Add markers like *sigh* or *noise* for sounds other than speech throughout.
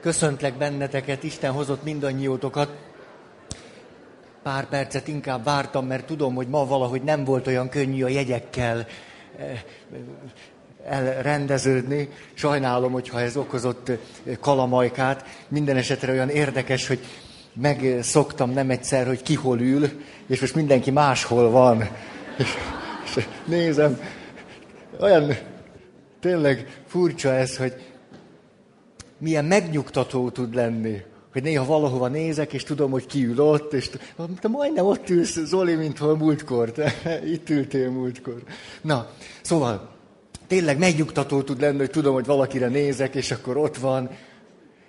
Köszöntlek benneteket, Isten hozott mindannyiótokat. Pár percet inkább vártam, mert tudom, hogy ma valahogy nem volt olyan könnyű a jegyekkel eh, elrendeződni. Sajnálom, hogyha ez okozott kalamajkát. Minden esetre olyan érdekes, hogy megszoktam nem egyszer, hogy ki hol ül, és most mindenki máshol van. És, és nézem, olyan tényleg furcsa ez, hogy milyen megnyugtató tud lenni. Hogy néha valahova nézek, és tudom, hogy ki ül ott, és te majdnem ott ülsz, Zoli, mint hol múltkor. Te *laughs* itt ültél múltkor. Na, szóval, tényleg megnyugtató tud lenni, hogy tudom, hogy valakire nézek, és akkor ott van.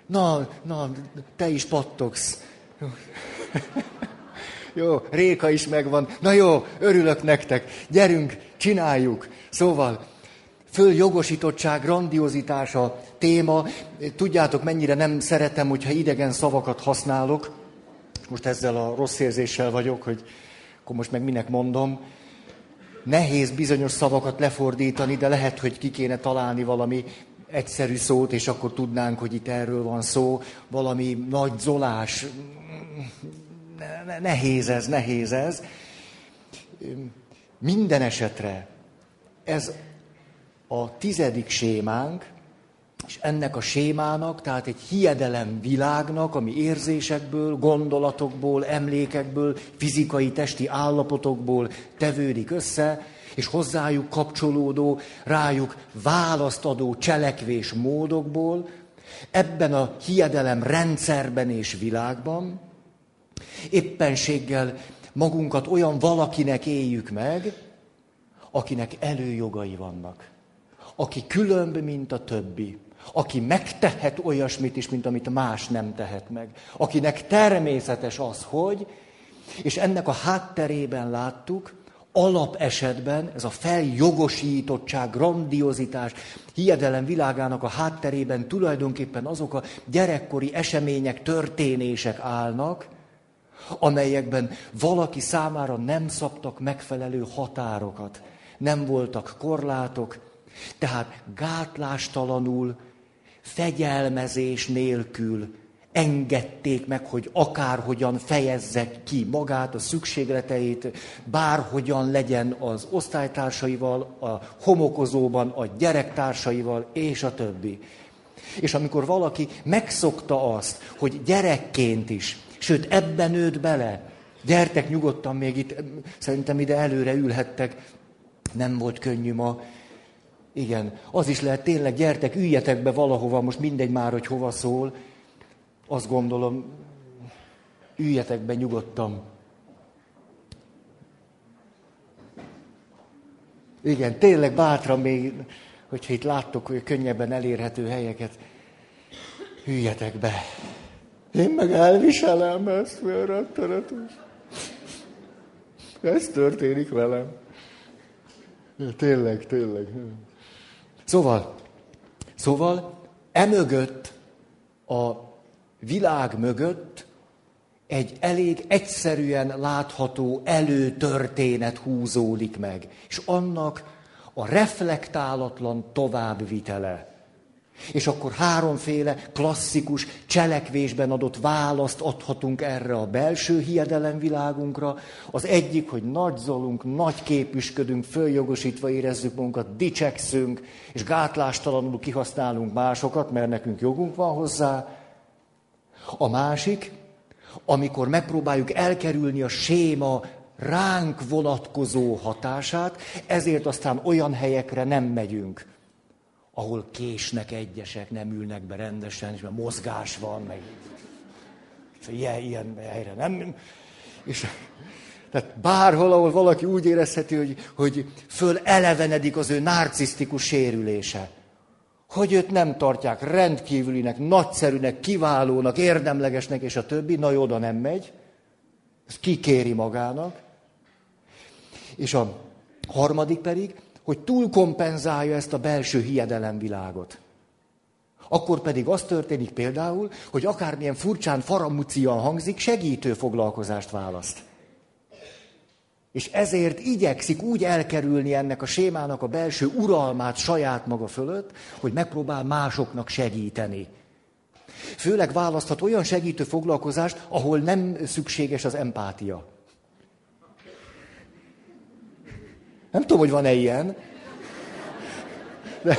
Na, na, te is pattogsz. *laughs* Jó, Réka is megvan. Na jó, örülök nektek. Gyerünk, csináljuk. Szóval, följogosítottság, grandiozitása téma. Tudjátok, mennyire nem szeretem, hogyha idegen szavakat használok. Most ezzel a rossz érzéssel vagyok, hogy akkor most meg minek mondom. Nehéz bizonyos szavakat lefordítani, de lehet, hogy ki kéne találni valami egyszerű szót, és akkor tudnánk, hogy itt erről van szó. Valami nagy zolás. Nehéz ez, nehéz ez. Minden esetre ez a tizedik sémánk, és ennek a sémának, tehát egy hiedelem világnak, ami érzésekből, gondolatokból, emlékekből, fizikai testi állapotokból tevődik össze, és hozzájuk kapcsolódó, rájuk választ adó cselekvés módokból, ebben a hiedelem rendszerben és világban, éppenséggel magunkat olyan valakinek éljük meg, akinek előjogai vannak aki különb, mint a többi, aki megtehet olyasmit is, mint amit más nem tehet meg, akinek természetes az, hogy, és ennek a hátterében láttuk, alapesetben ez a feljogosítottság, grandiozitás, hiedelem világának a hátterében tulajdonképpen azok a gyerekkori események, történések állnak, amelyekben valaki számára nem szabtak megfelelő határokat, nem voltak korlátok, tehát gátlástalanul, fegyelmezés nélkül engedték meg, hogy akárhogyan fejezze ki magát, a szükségleteit, bárhogyan legyen az osztálytársaival, a homokozóban, a gyerektársaival, és a többi. És amikor valaki megszokta azt, hogy gyerekként is, sőt ebben nőtt bele, gyertek nyugodtan még itt, szerintem ide előre ülhettek, nem volt könnyű ma, igen, az is lehet tényleg, gyertek, üljetek be valahova, most mindegy már, hogy hova szól. Azt gondolom, üljetek be nyugodtan. Igen, tényleg bátran még, hogyha itt láttok hogy könnyebben elérhető helyeket, hüljetek be. Én meg elviselem ezt, mert rettenetes. Ez történik velem. Tényleg, tényleg. Szóval, szóval emögött, a világ mögött egy elég egyszerűen látható előtörténet húzódik meg, és annak a reflektálatlan továbbvitele. És akkor háromféle klasszikus cselekvésben adott választ adhatunk erre a belső hiedelemvilágunkra. Az egyik, hogy nagyzolunk, nagy képüsködünk, följogosítva érezzük magunkat, dicsekszünk, és gátlástalanul kihasználunk másokat, mert nekünk jogunk van hozzá. A másik, amikor megpróbáljuk elkerülni a séma ránk vonatkozó hatását, ezért aztán olyan helyekre nem megyünk, ahol késnek egyesek, nem ülnek be rendesen, és mert mozgás van, meg ilyen, ilyen helyre nem. És tehát bárhol, ahol valaki úgy érezheti, hogy, hogy föl elevenedik az ő narcisztikus sérülése. Hogy őt nem tartják rendkívülinek, nagyszerűnek, kiválónak, érdemlegesnek, és a többi, na oda nem megy. Ezt kikéri magának. És a harmadik pedig, hogy túlkompenzálja ezt a belső hiedelemvilágot. Akkor pedig az történik például, hogy akármilyen furcsán faramucian hangzik, segítő foglalkozást választ. És ezért igyekszik úgy elkerülni ennek a sémának a belső uralmát saját maga fölött, hogy megpróbál másoknak segíteni. Főleg választhat olyan segítő foglalkozást, ahol nem szükséges az empátia. Nem tudom, hogy van-e ilyen. De,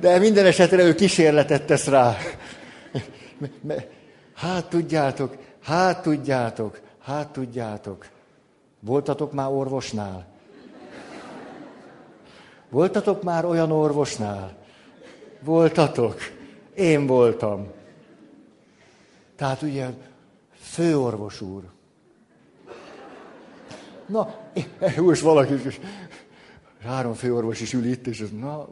de minden esetre ő kísérletet tesz rá. Hát tudjátok, hát tudjátok, hát tudjátok. Voltatok már orvosnál? Voltatok már olyan orvosnál? Voltatok? Én voltam. Tehát ugye, főorvos úr. Na, most valaki, három főorvos is ül itt, és az, na,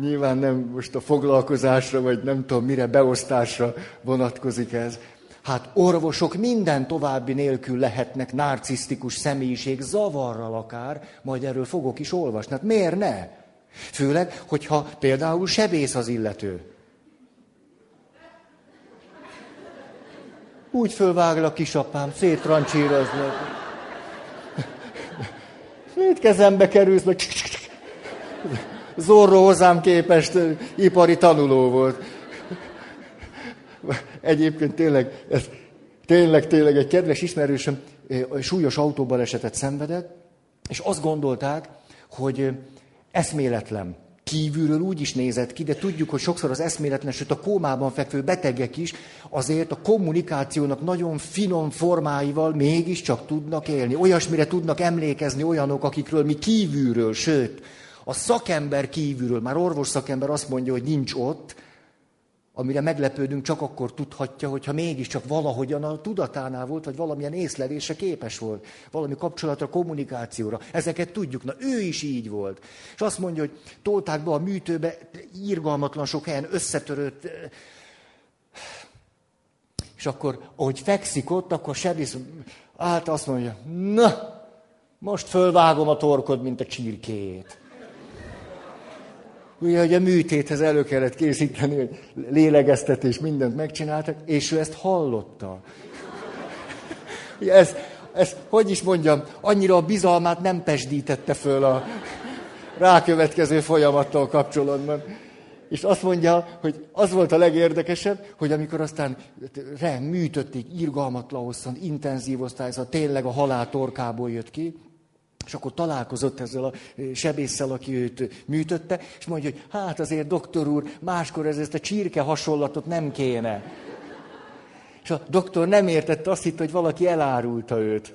nyilván nem most a foglalkozásra, vagy nem tudom mire, beosztásra vonatkozik ez. Hát orvosok minden további nélkül lehetnek narcisztikus személyiség, zavarral akár, majd erről fogok is olvasni. Hát miért ne? Főleg, hogyha például sebész az illető. Úgy fölváglak kisapám, széttrancsíroznak. Mit kezembe kerülsz, Zorro hozzám képest ipari tanuló volt. Egyébként tényleg, tényleg, tényleg egy kedves ismerősöm súlyos autóbalesetet szenvedett, és azt gondolták, hogy eszméletlen. Kívülről úgy is nézett ki, de tudjuk, hogy sokszor az eszméletlen, sőt a kómában fekvő betegek is azért a kommunikációnak nagyon finom formáival mégiscsak tudnak élni. Olyasmire tudnak emlékezni olyanok, akikről mi kívülről, sőt, a szakember kívülről, már orvos szakember azt mondja, hogy nincs ott, amire meglepődünk, csak akkor tudhatja, hogyha mégiscsak valahogyan a tudatánál volt, vagy valamilyen észlelése képes volt, valami kapcsolatra, kommunikációra. Ezeket tudjuk. Na, ő is így volt. És azt mondja, hogy tolták be a műtőbe, írgalmatlan sok helyen összetörött. És akkor, ahogy fekszik ott, akkor sebész állt, azt mondja, na, most fölvágom a torkod, mint a csirkét. Ugye, hogy a műtéthez elő kellett készíteni, hogy lélegeztetés, mindent megcsináltak, és ő ezt hallotta. Ez, ez, hogy is mondjam, annyira a bizalmát nem pesdítette föl a rákövetkező folyamattal kapcsolatban. És azt mondja, hogy az volt a legérdekesebb, hogy amikor aztán rá műtötték irgalmatlan hosszan, intenzív osztályzat, tényleg a halál torkából jött ki, és akkor találkozott ezzel a sebésszel, aki őt műtötte, és mondja, hogy hát azért, doktor úr, máskor ez, ezt a csirke hasonlatot nem kéne. És a doktor nem értette, azt hitt, hogy valaki elárulta őt.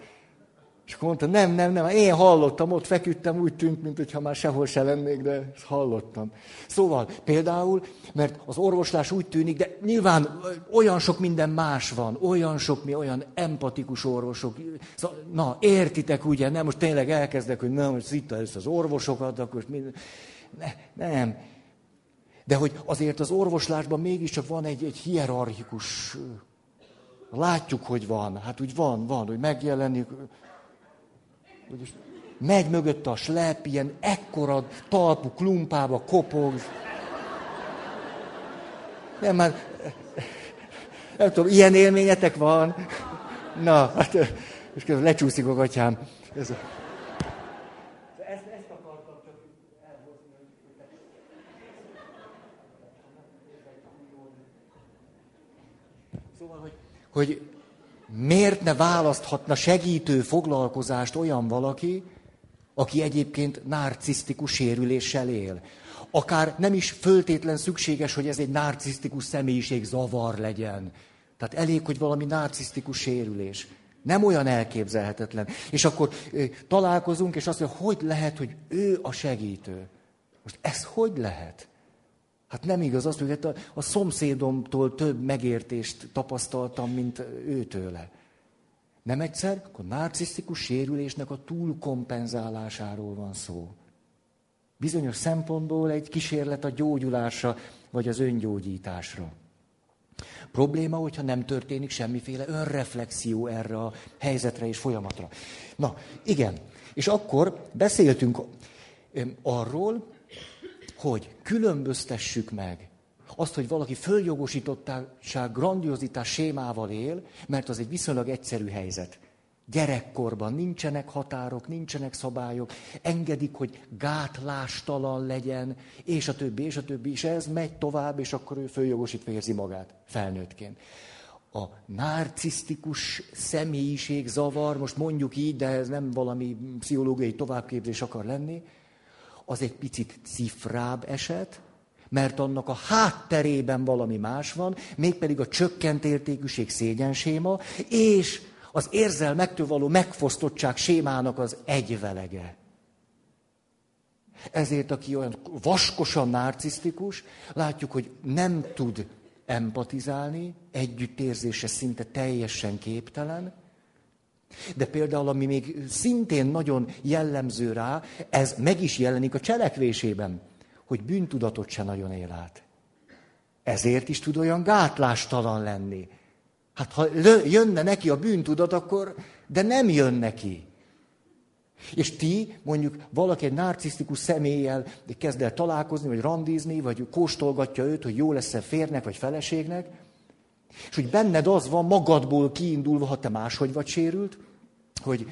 És akkor mondta, nem, nem, nem, én hallottam, ott feküdtem, úgy tűnt, mintha már sehol se lennék, de ezt hallottam. Szóval például, mert az orvoslás úgy tűnik, de nyilván olyan sok minden más van, olyan sok mi, olyan empatikus orvosok. Szóval, na, értitek ugye, nem, most tényleg elkezdek, hogy nem, most itt ezt az orvosokat, akkor most minden. Ne, nem. De hogy azért az orvoslásban mégiscsak van egy, egy hierarchikus, látjuk, hogy van, hát úgy van, van, hogy megjelenik, hogy megy mögött a slep, ilyen ekkora talpú klumpába kopog. Nem, már, nem tudom, ilyen élményetek van? Na, hát, és lecsúszik a gatyám. Ez a... Szóval, hogy, hogy miért ne választhatna segítő foglalkozást olyan valaki, aki egyébként narcisztikus sérüléssel él. Akár nem is föltétlen szükséges, hogy ez egy narcisztikus személyiség zavar legyen. Tehát elég, hogy valami narcisztikus sérülés. Nem olyan elképzelhetetlen. És akkor ö, találkozunk, és azt mondja, hogy lehet, hogy ő a segítő. Most ez hogy lehet? Hát nem igaz, azt mondja, a, a szomszédomtól több megértést tapasztaltam, mint őtőle. Nem egyszer, akkor narcisztikus sérülésnek a túlkompenzálásáról van szó. Bizonyos szempontból egy kísérlet a gyógyulásra, vagy az öngyógyításra. Probléma, hogyha nem történik semmiféle önreflexió erre a helyzetre és folyamatra. Na, igen. És akkor beszéltünk arról, hogy különböztessük meg azt, hogy valaki följogosítottság, grandiozitás sémával él, mert az egy viszonylag egyszerű helyzet. Gyerekkorban nincsenek határok, nincsenek szabályok, engedik, hogy gátlástalan legyen, és a többi, és a többi, és ez megy tovább, és akkor ő följogosítva érzi magát felnőttként. A narcisztikus személyiség zavar, most mondjuk így, de ez nem valami pszichológiai továbbképzés akar lenni, az egy picit cifrább eset, mert annak a hátterében valami más van, mégpedig a csökkent értékűség szégyenséma, és az érzelmektől való megfosztottság sémának az egyvelege. Ezért, aki olyan vaskosan narcisztikus, látjuk, hogy nem tud empatizálni, együttérzése szinte teljesen képtelen, de például, ami még szintén nagyon jellemző rá, ez meg is jelenik a cselekvésében, hogy bűntudatot se nagyon él át. Ezért is tud olyan gátlástalan lenni. Hát ha jönne neki a bűntudat, akkor, de nem jön neki. És ti, mondjuk valaki egy narcisztikus személlyel kezd el találkozni, vagy randizni, vagy kóstolgatja őt, hogy jó lesz-e férnek, vagy feleségnek, és hogy benned az van, magadból kiindulva, ha te máshogy vagy sérült, hogy,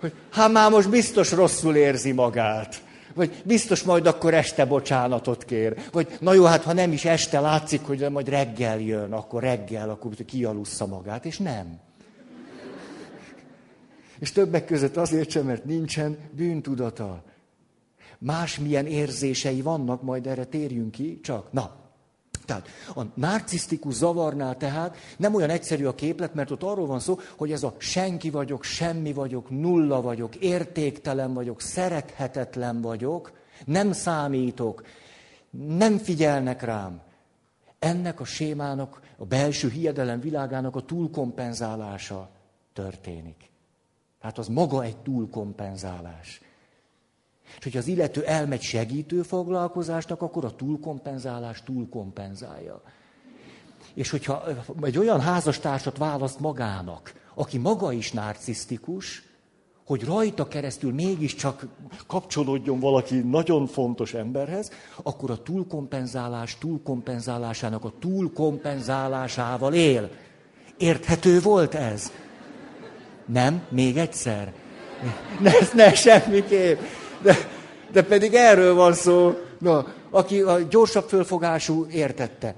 hogy hát már most biztos rosszul érzi magát. Vagy biztos majd akkor este bocsánatot kér. Vagy na jó, hát ha nem is este látszik, hogy majd reggel jön, akkor reggel, akkor kialussza magát, és nem. És többek között azért sem, mert nincsen bűntudata. Másmilyen érzései vannak, majd erre térjünk ki, csak na. Tehát a narcisztikus zavarnál tehát nem olyan egyszerű a képlet, mert ott arról van szó, hogy ez a senki vagyok, semmi vagyok, nulla vagyok, értéktelen vagyok, szerethetetlen vagyok, nem számítok, nem figyelnek rám. Ennek a sémának, a belső hiedelem világának a túlkompenzálása történik. Tehát az maga egy túlkompenzálás. És hogyha az illető elmegy segítő foglalkozásnak, akkor a túlkompenzálás túlkompenzálja. És hogyha egy olyan házastársat választ magának, aki maga is narcisztikus, hogy rajta keresztül mégiscsak kapcsolódjon valaki nagyon fontos emberhez, akkor a túlkompenzálás túlkompenzálásának a túlkompenzálásával él. Érthető volt ez? Nem? Még egyszer? Ne, ne semmiképp. De, de pedig erről van szó. Na, aki a gyorsabb fölfogású értette.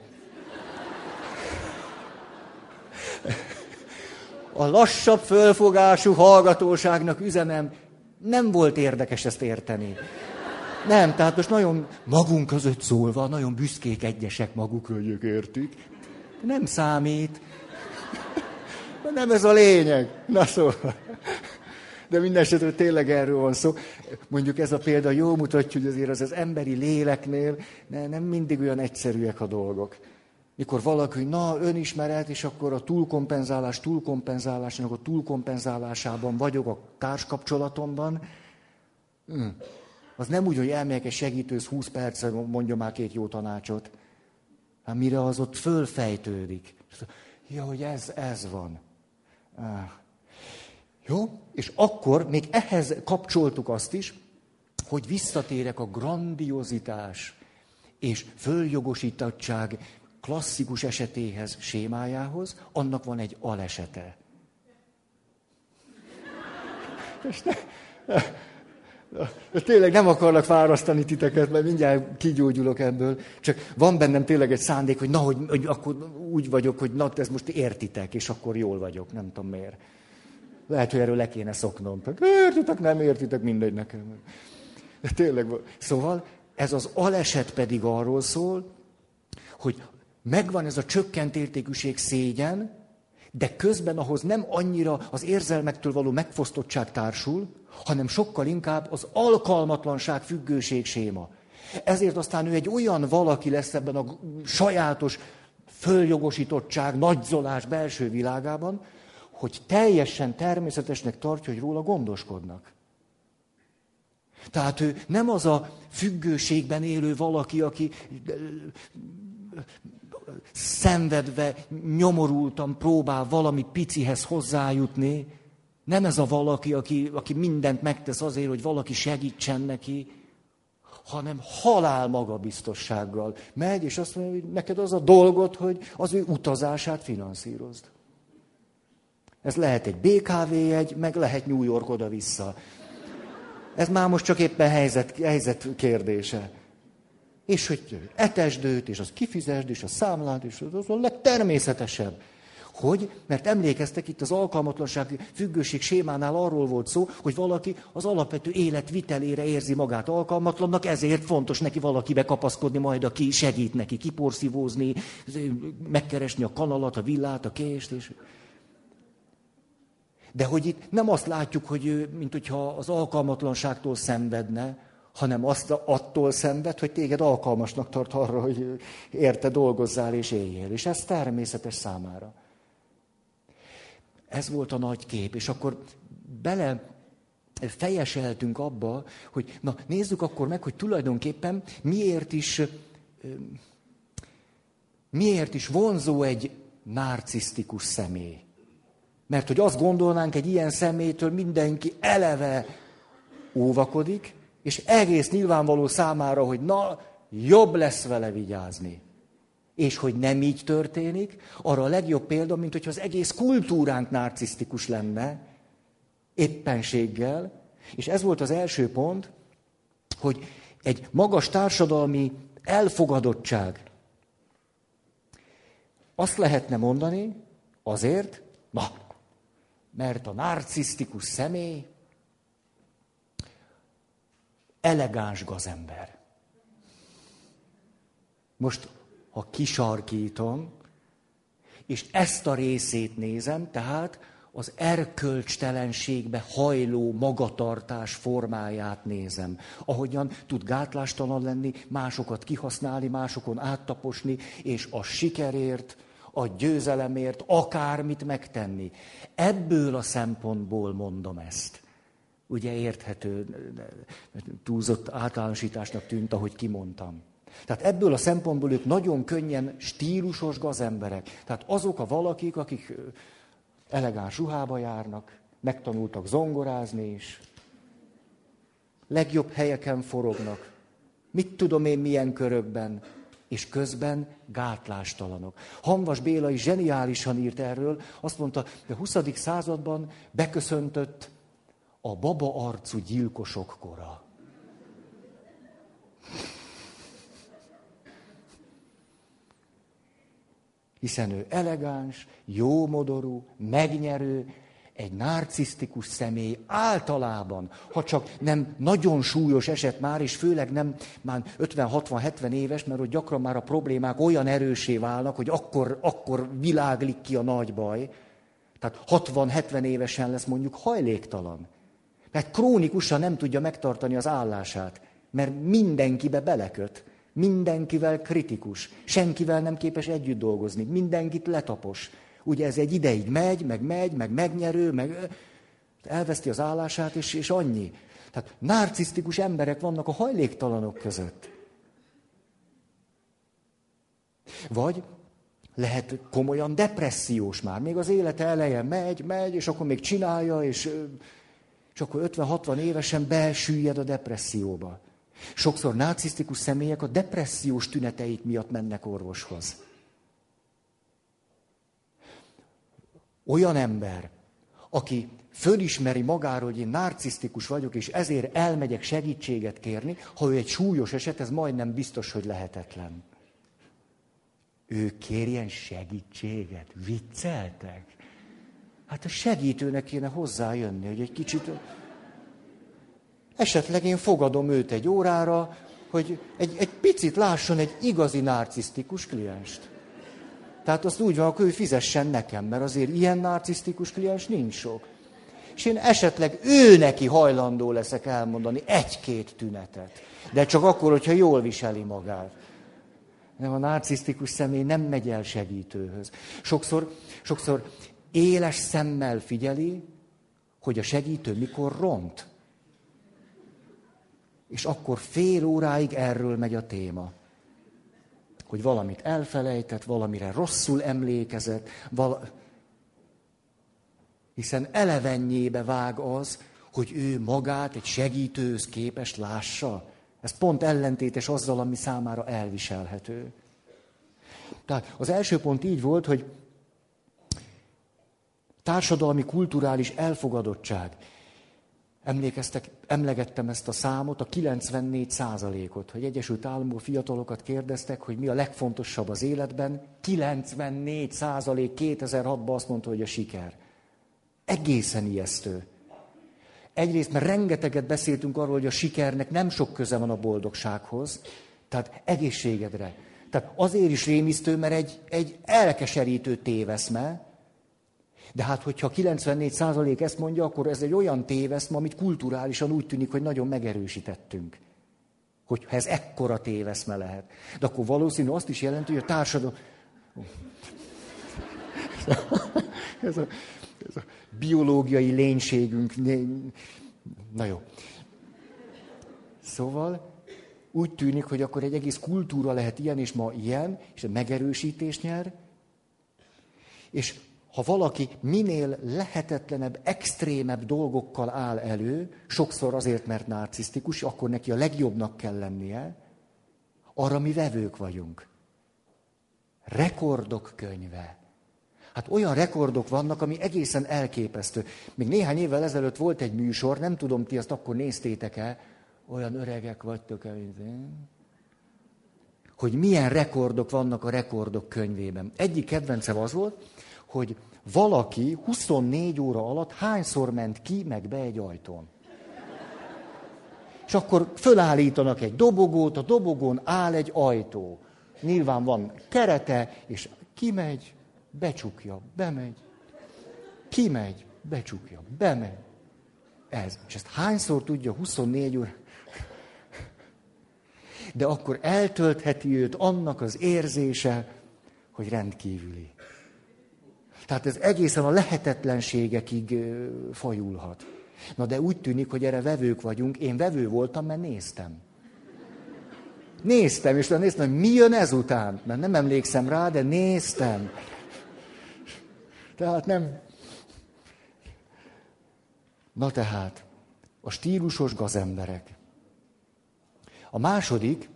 A lassabb fölfogású hallgatóságnak üzenem, nem volt érdekes ezt érteni. Nem, tehát most nagyon magunk között szólva, nagyon büszkék egyesek magukra, hogy ők értik. Nem számít. Nem ez a lényeg. Na szóval. De minden esetre tényleg erről van szó. Mondjuk ez a példa jó mutatja, hogy azért az, az emberi léleknél ne, nem mindig olyan egyszerűek a dolgok. Mikor valaki, na, önismeret, és akkor a túlkompenzálás, túlkompenzálásnak a túlkompenzálásában vagyok a társkapcsolatomban, hm. az nem úgy, hogy elmegyek egy segítőz 20 percre, mondja már két jó tanácsot. Hát mire az ott fölfejtődik. Ja, hogy ez, ez van. Jó? És akkor még ehhez kapcsoltuk azt is, hogy visszatérek a grandiozitás és följogosítottság klasszikus esetéhez, sémájához, annak van egy alesete. És ne, Tényleg nem akarlak fárasztani titeket, mert mindjárt kigyógyulok ebből. Csak van bennem tényleg egy szándék, hogy na, hogy, hogy akkor úgy vagyok, hogy na, ez most értitek, és akkor jól vagyok, nem tudom miért. Lehet, hogy erről le kéne szoknom. Értitek, nem értitek, mindegy nekem. De tényleg, szóval ez az aleset pedig arról szól, hogy megvan ez a csökkent értékűség szégyen, de közben ahhoz nem annyira az érzelmektől való megfosztottság társul, hanem sokkal inkább az alkalmatlanság függőség séma. Ezért aztán ő egy olyan valaki lesz ebben a sajátos följogosítottság, nagyzolás belső világában, hogy teljesen természetesnek tartja, hogy róla gondoskodnak. Tehát ő nem az a függőségben élő valaki, aki szenvedve, nyomorultan próbál valami picihez hozzájutni. Nem ez a valaki, aki, aki mindent megtesz azért, hogy valaki segítsen neki, hanem halál magabiztossággal megy, és azt mondja, hogy neked az a dolgot, hogy az ő utazását finanszírozd. Ez lehet egy BKV egy, meg lehet New York oda-vissza. Ez már most csak éppen helyzet, helyzet kérdése. És hogy etesd őt, és az kifizesd, és a számlát, és az a legtermészetesebb. Hogy? Mert emlékeztek itt az alkalmatlanság függőség sémánál arról volt szó, hogy valaki az alapvető élet vitelére érzi magát alkalmatlannak, ezért fontos neki valakibe kapaszkodni, majd aki segít neki kiporszívózni, megkeresni a kanalat, a villát, a kést, és... De hogy itt nem azt látjuk, hogy ő, mint hogyha az alkalmatlanságtól szenvedne, hanem azt attól szenved, hogy téged alkalmasnak tart arra, hogy érte dolgozzál és éljél. És ez természetes számára. Ez volt a nagy kép, és akkor bele fejeseltünk abba, hogy na nézzük akkor meg, hogy tulajdonképpen miért is, miért is vonzó egy narcisztikus személy. Mert hogy azt gondolnánk egy ilyen személytől mindenki eleve óvakodik, és egész nyilvánvaló számára, hogy na, jobb lesz vele vigyázni. És hogy nem így történik, arra a legjobb példa, mint hogyha az egész kultúránk narcisztikus lenne, éppenséggel. És ez volt az első pont, hogy egy magas társadalmi elfogadottság. Azt lehetne mondani azért, na, mert a narcisztikus személy elegáns gazember. Most, ha kisarkítom, és ezt a részét nézem, tehát az erkölcstelenségbe hajló magatartás formáját nézem. Ahogyan tud gátlástalan lenni, másokat kihasználni, másokon áttaposni, és a sikerért, a győzelemért akármit megtenni. Ebből a szempontból mondom ezt. Ugye érthető, túlzott általánosításnak tűnt, ahogy kimondtam. Tehát ebből a szempontból ők nagyon könnyen stílusos gazemberek. Tehát azok a valakik, akik elegáns ruhába járnak, megtanultak zongorázni is, legjobb helyeken forognak, mit tudom én milyen körökben, és közben gátlástalanok. Hanvas Béla is zseniálisan írt erről, azt mondta, a 20. században beköszöntött a baba arcú gyilkosok kora. Hiszen ő elegáns, jómodorú, megnyerő, egy narcisztikus személy általában, ha csak nem nagyon súlyos eset már, és főleg nem már 50-60-70 éves, mert ott gyakran már a problémák olyan erősé válnak, hogy akkor, akkor világlik ki a nagy baj. Tehát 60-70 évesen lesz mondjuk hajléktalan. Mert krónikusan nem tudja megtartani az állását, mert mindenkibe beleköt. Mindenkivel kritikus, senkivel nem képes együtt dolgozni, mindenkit letapos. Ugye ez egy ideig megy, meg megy, meg megnyerő, meg elveszti az állását, és, és annyi. Tehát narcisztikus emberek vannak a hajléktalanok között. Vagy lehet komolyan depressziós már, még az élete eleje megy, megy, és akkor még csinálja, és, és akkor 50-60 évesen besüllyed a depresszióba. Sokszor narcisztikus személyek a depressziós tüneteik miatt mennek orvoshoz. Olyan ember, aki fölismeri magáról, hogy én narcisztikus vagyok, és ezért elmegyek segítséget kérni, ha ő egy súlyos eset, ez majdnem biztos, hogy lehetetlen. Ő kérjen segítséget. Vicceltek? Hát a segítőnek kéne hozzájönni, hogy egy kicsit... Esetleg én fogadom őt egy órára, hogy egy, egy picit lásson egy igazi narcisztikus klienst. Tehát azt úgy van, akkor ő fizessen nekem, mert azért ilyen narcisztikus kliens nincs sok. És én esetleg ő neki hajlandó leszek elmondani egy-két tünetet. De csak akkor, hogyha jól viseli magát. Nem a narcisztikus személy nem megy el segítőhöz. Sokszor, sokszor éles szemmel figyeli, hogy a segítő mikor ront. És akkor fél óráig erről megy a téma hogy valamit elfelejtett, valamire rosszul emlékezett, vala... hiszen elevennyébe vág az, hogy ő magát egy segítőhöz képes lássa. Ez pont ellentétes azzal, ami számára elviselhető. Tehát az első pont így volt, hogy Társadalmi, kulturális elfogadottság. Emlékeztek, emlegettem ezt a számot, a 94 százalékot, hogy Egyesült Államok fiatalokat kérdeztek, hogy mi a legfontosabb az életben. 94 százalék 2006-ban azt mondta, hogy a siker. Egészen ijesztő. Egyrészt, mert rengeteget beszéltünk arról, hogy a sikernek nem sok köze van a boldogsághoz, tehát egészségedre. Tehát azért is rémisztő, mert egy, egy elkeserítő téveszme, de hát, hogyha 94% ezt mondja, akkor ez egy olyan téveszme, amit kulturálisan úgy tűnik, hogy nagyon megerősítettünk. Hogyha ez ekkora téveszme lehet. De akkor valószínű azt is jelenti, hogy a társadalom... *laughs* ez, a, ez a biológiai lénységünk. Na jó. Szóval úgy tűnik, hogy akkor egy egész kultúra lehet ilyen, és ma ilyen, és megerősítés nyer. És ha valaki minél lehetetlenebb, extrémebb dolgokkal áll elő, sokszor azért, mert narcisztikus, akkor neki a legjobbnak kell lennie, arra mi vevők vagyunk. Rekordok könyve. Hát olyan rekordok vannak, ami egészen elképesztő. Még néhány évvel ezelőtt volt egy műsor, nem tudom, ti azt akkor néztétek-e, olyan öregek vagytok, mint én, hogy milyen rekordok vannak a rekordok könyvében. Egyik kedvencem az volt, hogy valaki 24 óra alatt hányszor ment ki, meg be egy ajtón. És akkor fölállítanak egy dobogót, a dobogón áll egy ajtó. Nyilván van kerete, és kimegy, becsukja, bemegy, kimegy, becsukja, bemegy. Ez. És ezt hányszor tudja 24 óra? De akkor eltöltheti őt annak az érzése, hogy rendkívüli. Tehát ez egészen a lehetetlenségekig fajulhat. Na de úgy tűnik, hogy erre vevők vagyunk. Én vevő voltam, mert néztem. Néztem, és néztem, hogy mi jön ezután. Mert nem emlékszem rá, de néztem. Tehát nem. Na tehát, a stílusos gazemberek. A második,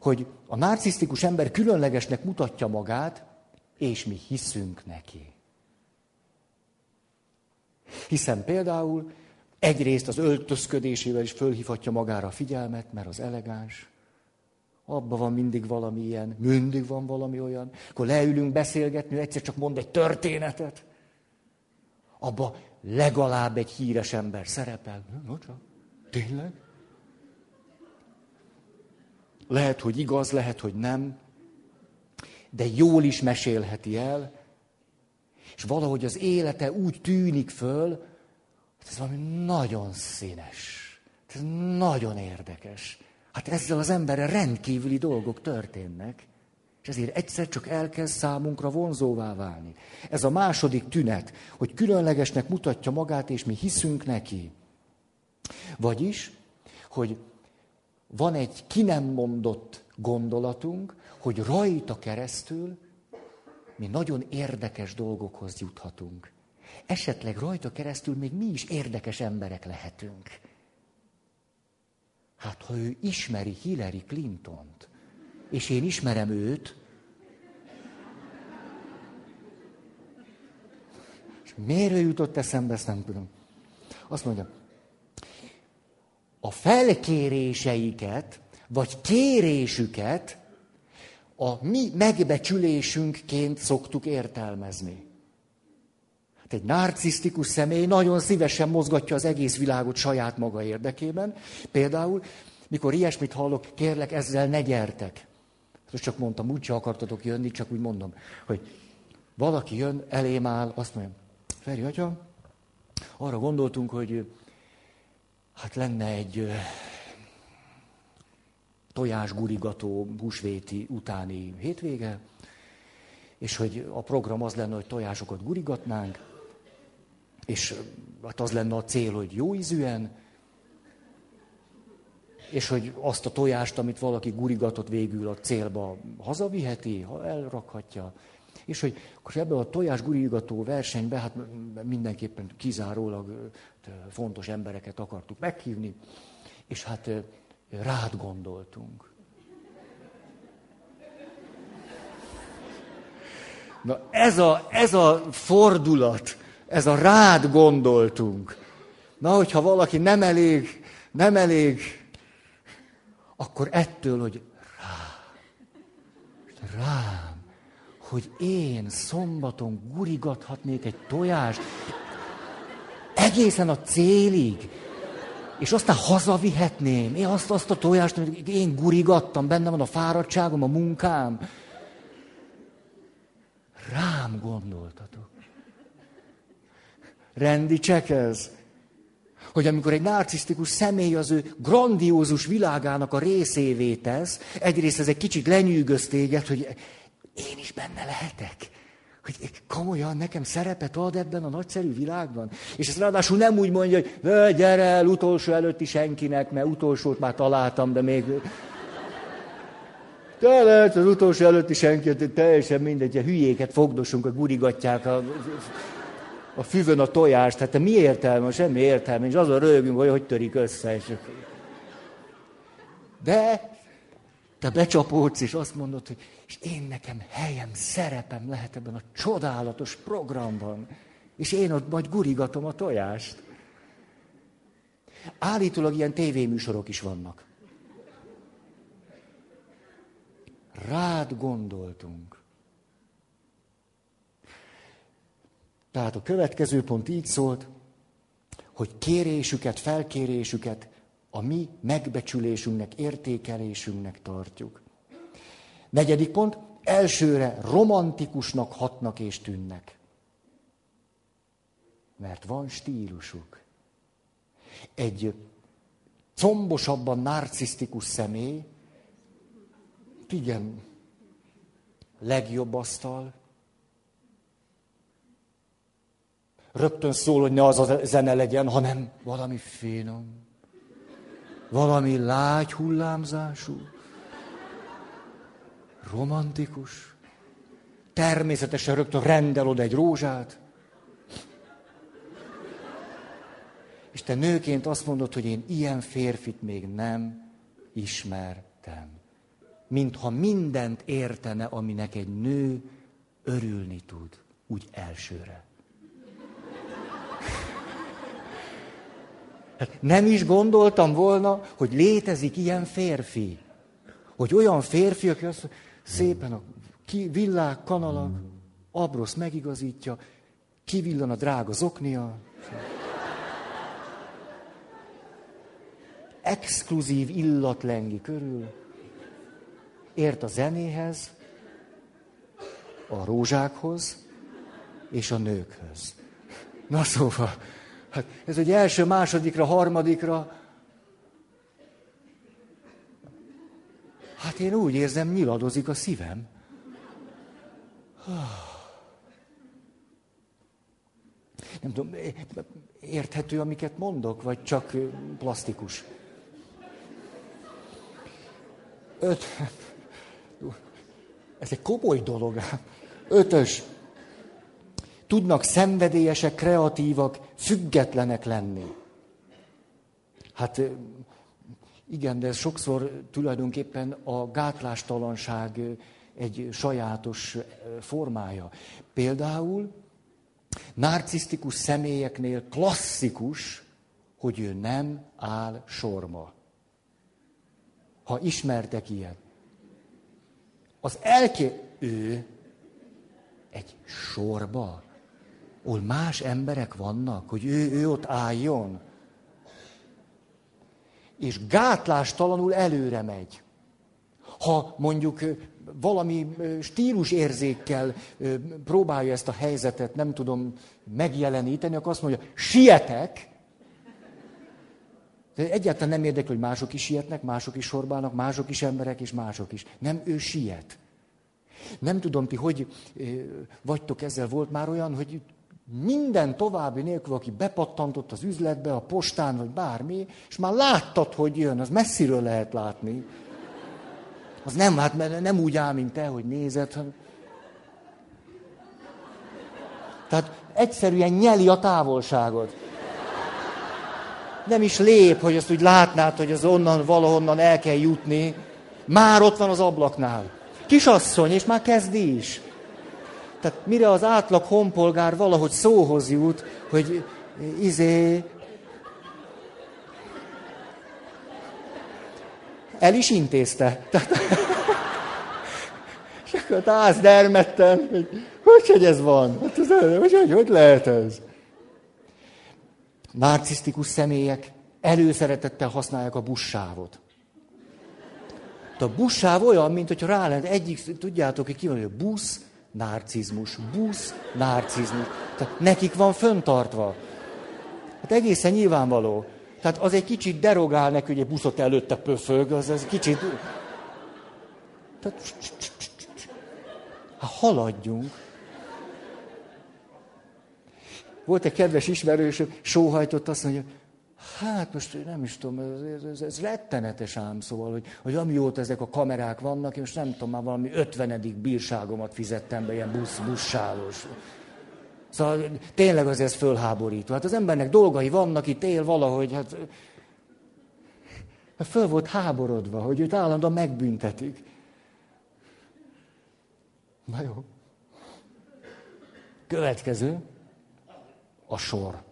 hogy a narcisztikus ember különlegesnek mutatja magát, és mi hiszünk neki. Hiszen például egyrészt az öltözködésével is fölhívhatja magára a figyelmet, mert az elegáns. Abban van mindig valami ilyen, mindig van valami olyan. Akkor leülünk beszélgetni, egyszer csak mond egy történetet. Abba legalább egy híres ember szerepel. No csak, tényleg? Lehet, hogy igaz, lehet, hogy nem. De jól is mesélheti el, és valahogy az élete úgy tűnik föl, hogy ez valami nagyon színes. Ez nagyon érdekes. Hát ezzel az emberrel rendkívüli dolgok történnek, és ezért egyszer csak elkezd számunkra vonzóvá válni. Ez a második tünet, hogy különlegesnek mutatja magát, és mi hiszünk neki. Vagyis, hogy van egy ki nem mondott gondolatunk, hogy rajta keresztül mi nagyon érdekes dolgokhoz juthatunk. Esetleg rajta keresztül még mi is érdekes emberek lehetünk. Hát, ha ő ismeri Hillary Clintont, és én ismerem őt, és miért jutott eszembe, ezt nem tudom. Azt mondja, a felkéréseiket, vagy kérésüket a mi megbecsülésünkként szoktuk értelmezni. Hát egy narcisztikus személy nagyon szívesen mozgatja az egész világot saját maga érdekében. Például, mikor ilyesmit hallok, kérlek, ezzel ne gyertek. Most csak mondtam, úgy akartatok jönni, csak úgy mondom, hogy valaki jön, elém áll, azt mondja, Feri atya, arra gondoltunk, hogy hát lenne egy tojásgurigató húsvéti utáni hétvége, és hogy a program az lenne, hogy tojásokat gurigatnánk, és hát az lenne a cél, hogy jó ízűen, és hogy azt a tojást, amit valaki gurigatott végül a célba hazaviheti, ha elrakhatja, és hogy akkor ebben a tojás gurigató versenyben hát mindenképpen kizárólag fontos embereket akartuk meghívni, és hát rád gondoltunk. Na ez a, ez a fordulat, Ez a rád gondoltunk. Na, hogyha valaki nem elég, nem elég, akkor ettől, hogy rá, rám, hogy én szombaton gurigathatnék egy tojást, egészen a célig, és aztán hazavihetném. Én azt, azt a tojást, amit én gurigattam, benne van a fáradtságom, a munkám. Rám gondoltatok. Rendi csekez. Hogy amikor egy narcisztikus személy az ő grandiózus világának a részévé tesz, egyrészt ez egy kicsit lenyűgöz téged, hogy én is benne lehetek. Hogy komolyan nekem szerepet ad ebben a nagyszerű világban. És ez ráadásul nem úgy mondja, hogy gyere el utolsó előtti senkinek, mert utolsót már találtam, de még... Te lehet az utolsó előtti senki, teljesen mindegy, a hülyéket fogdosunk, a gurigatják a, a füvön a tojást. Hát te mi értelme? Semmi értelme. És azon rögünk, hogy hogy törik össze. És... De te becsapódsz, és azt mondod, hogy és én nekem helyem, szerepem lehet ebben a csodálatos programban. És én ott majd gurigatom a tojást. Állítólag ilyen tévéműsorok is vannak. Rád gondoltunk. Tehát a következő pont így szólt, hogy kérésüket, felkérésüket a mi megbecsülésünknek, értékelésünknek tartjuk. Negyedik pont, elsőre romantikusnak hatnak és tűnnek. Mert van stílusuk. Egy combosabban narcisztikus személy, igen, legjobb asztal, rögtön szól, hogy ne az a zene legyen, hanem valami finom, valami lágy hullámzású, romantikus. Természetesen rögtön rendel oda egy rózsát. És te nőként azt mondod, hogy én ilyen férfit még nem ismertem. Mintha mindent értene, aminek egy nő örülni tud, úgy elsőre. Hát nem is gondoltam volna, hogy létezik ilyen férfi. Hogy olyan férfi, aki azt mondja, szépen a villák, kanalak, Abrosz megigazítja, kivillan a drága zoknia. Exkluzív illat lengi körül. Ért a zenéhez, a rózsákhoz és a nőkhöz. Na szóval, Hát ez egy első, másodikra, harmadikra. Hát én úgy érzem, nyiladozik a szívem. Nem tudom, érthető, amiket mondok, vagy csak plastikus? Öt. Ez egy komoly dolog. Ötös tudnak szenvedélyesek, kreatívak, függetlenek lenni. Hát igen, de ez sokszor tulajdonképpen a gátlástalanság egy sajátos formája. Például narcisztikus személyeknél klasszikus, hogy ő nem áll sorma. Ha ismertek ilyet. Az elké... Ő egy sorba ahol más emberek vannak, hogy ő, ő ott álljon. És gátlástalanul előre megy. Ha mondjuk valami stílusérzékkel próbálja ezt a helyzetet, nem tudom megjeleníteni, akkor azt mondja, sietek, de egyáltalán nem érdekli, hogy mások is sietnek, mások is sorbálnak, mások is emberek, és mások is. Nem, ő siet. Nem tudom, ti hogy vagytok ezzel, volt már olyan, hogy minden további nélkül, aki bepattantott az üzletbe, a postán, vagy bármi, és már láttad, hogy jön, az messziről lehet látni. Az nem, hát nem úgy áll, mint te, hogy nézed. Tehát egyszerűen nyeli a távolságot. Nem is lép, hogy azt úgy látnád, hogy az onnan valahonnan el kell jutni. Már ott van az ablaknál. Kisasszony, és már kezdi is. Tehát mire az átlag honpolgár valahogy szóhoz jut, hogy izé... El is intézte. Tehát... *laughs* És akkor állsz dermedten, hogy hogy, hogy ez van? Hát ez, hogy, hogy, hogy lehet ez? Narcisztikus személyek előszeretettel használják a buszsávot. De a buszsáv olyan, mint hogyha rá lenne, egyik, tudjátok, hogy ki van, hogy busz, narcizmus, busz, narcizmus. Tehát nekik van föntartva. Hát egészen nyilvánvaló. Tehát az egy kicsit derogál neki, hogy egy buszot előtte pöfög, az, az kicsit... Tehát... Hát haladjunk. Volt egy kedves ismerős, sóhajtott, azt mondja, hát most nem is tudom, ez, ez, ez rettenetes ám, szóval, hogy, hogy amióta ezek a kamerák vannak, én most nem tudom, már valami ötvenedik bírságomat fizettem be, ilyen busz, buszsávos. Szóval tényleg az ez fölháborító. Hát az embernek dolgai vannak, itt él valahogy, hát, hát föl volt háborodva, hogy őt állandóan megbüntetik. Na jó. Következő a sor.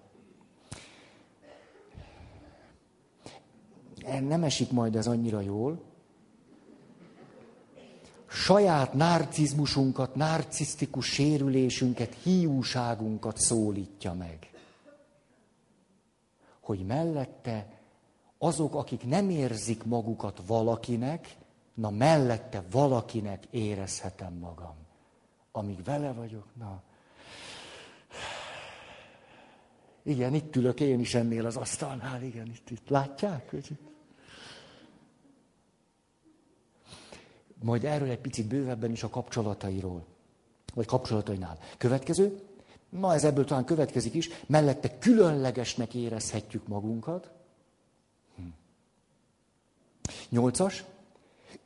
Nem esik majd ez annyira jól. Saját narcizmusunkat, narcisztikus sérülésünket, hiúságunkat szólítja meg. Hogy mellette azok, akik nem érzik magukat valakinek, na mellette valakinek érezhetem magam. Amíg vele vagyok, na, Igen, itt ülök én is ennél az asztalnál, igen, itt, itt. Látják? Hogy Majd erről egy picit bővebben is a kapcsolatairól. Vagy kapcsolatainál. Következő. Na, ez ebből talán következik is. Mellette különlegesnek érezhetjük magunkat. Hm. Nyolcas.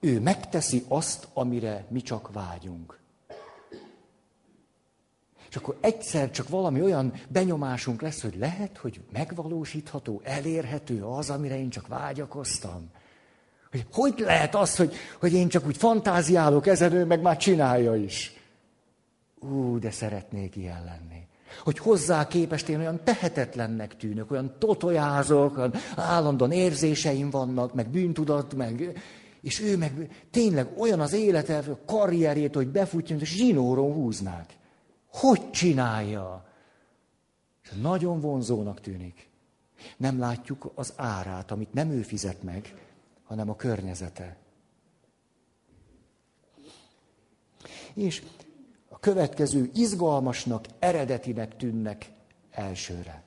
Ő megteszi azt, amire mi csak vágyunk. És akkor egyszer csak valami olyan benyomásunk lesz, hogy lehet, hogy megvalósítható, elérhető az, amire én csak vágyakoztam. Hogy, hogy lehet az, hogy, hogy én csak úgy fantáziálok ezen, ő meg már csinálja is. Ú, de szeretnék ilyen lenni. Hogy hozzá képest én olyan tehetetlennek tűnök, olyan totojázok, olyan állandóan érzéseim vannak, meg bűntudat, meg... És ő meg tényleg olyan az élete, a karrierjét, hogy befutja, és zsinóron húznák. Hogy csinálja? És nagyon vonzónak tűnik. Nem látjuk az árát, amit nem ő fizet meg, hanem a környezete. És a következő izgalmasnak, eredetinek tűnnek elsőre.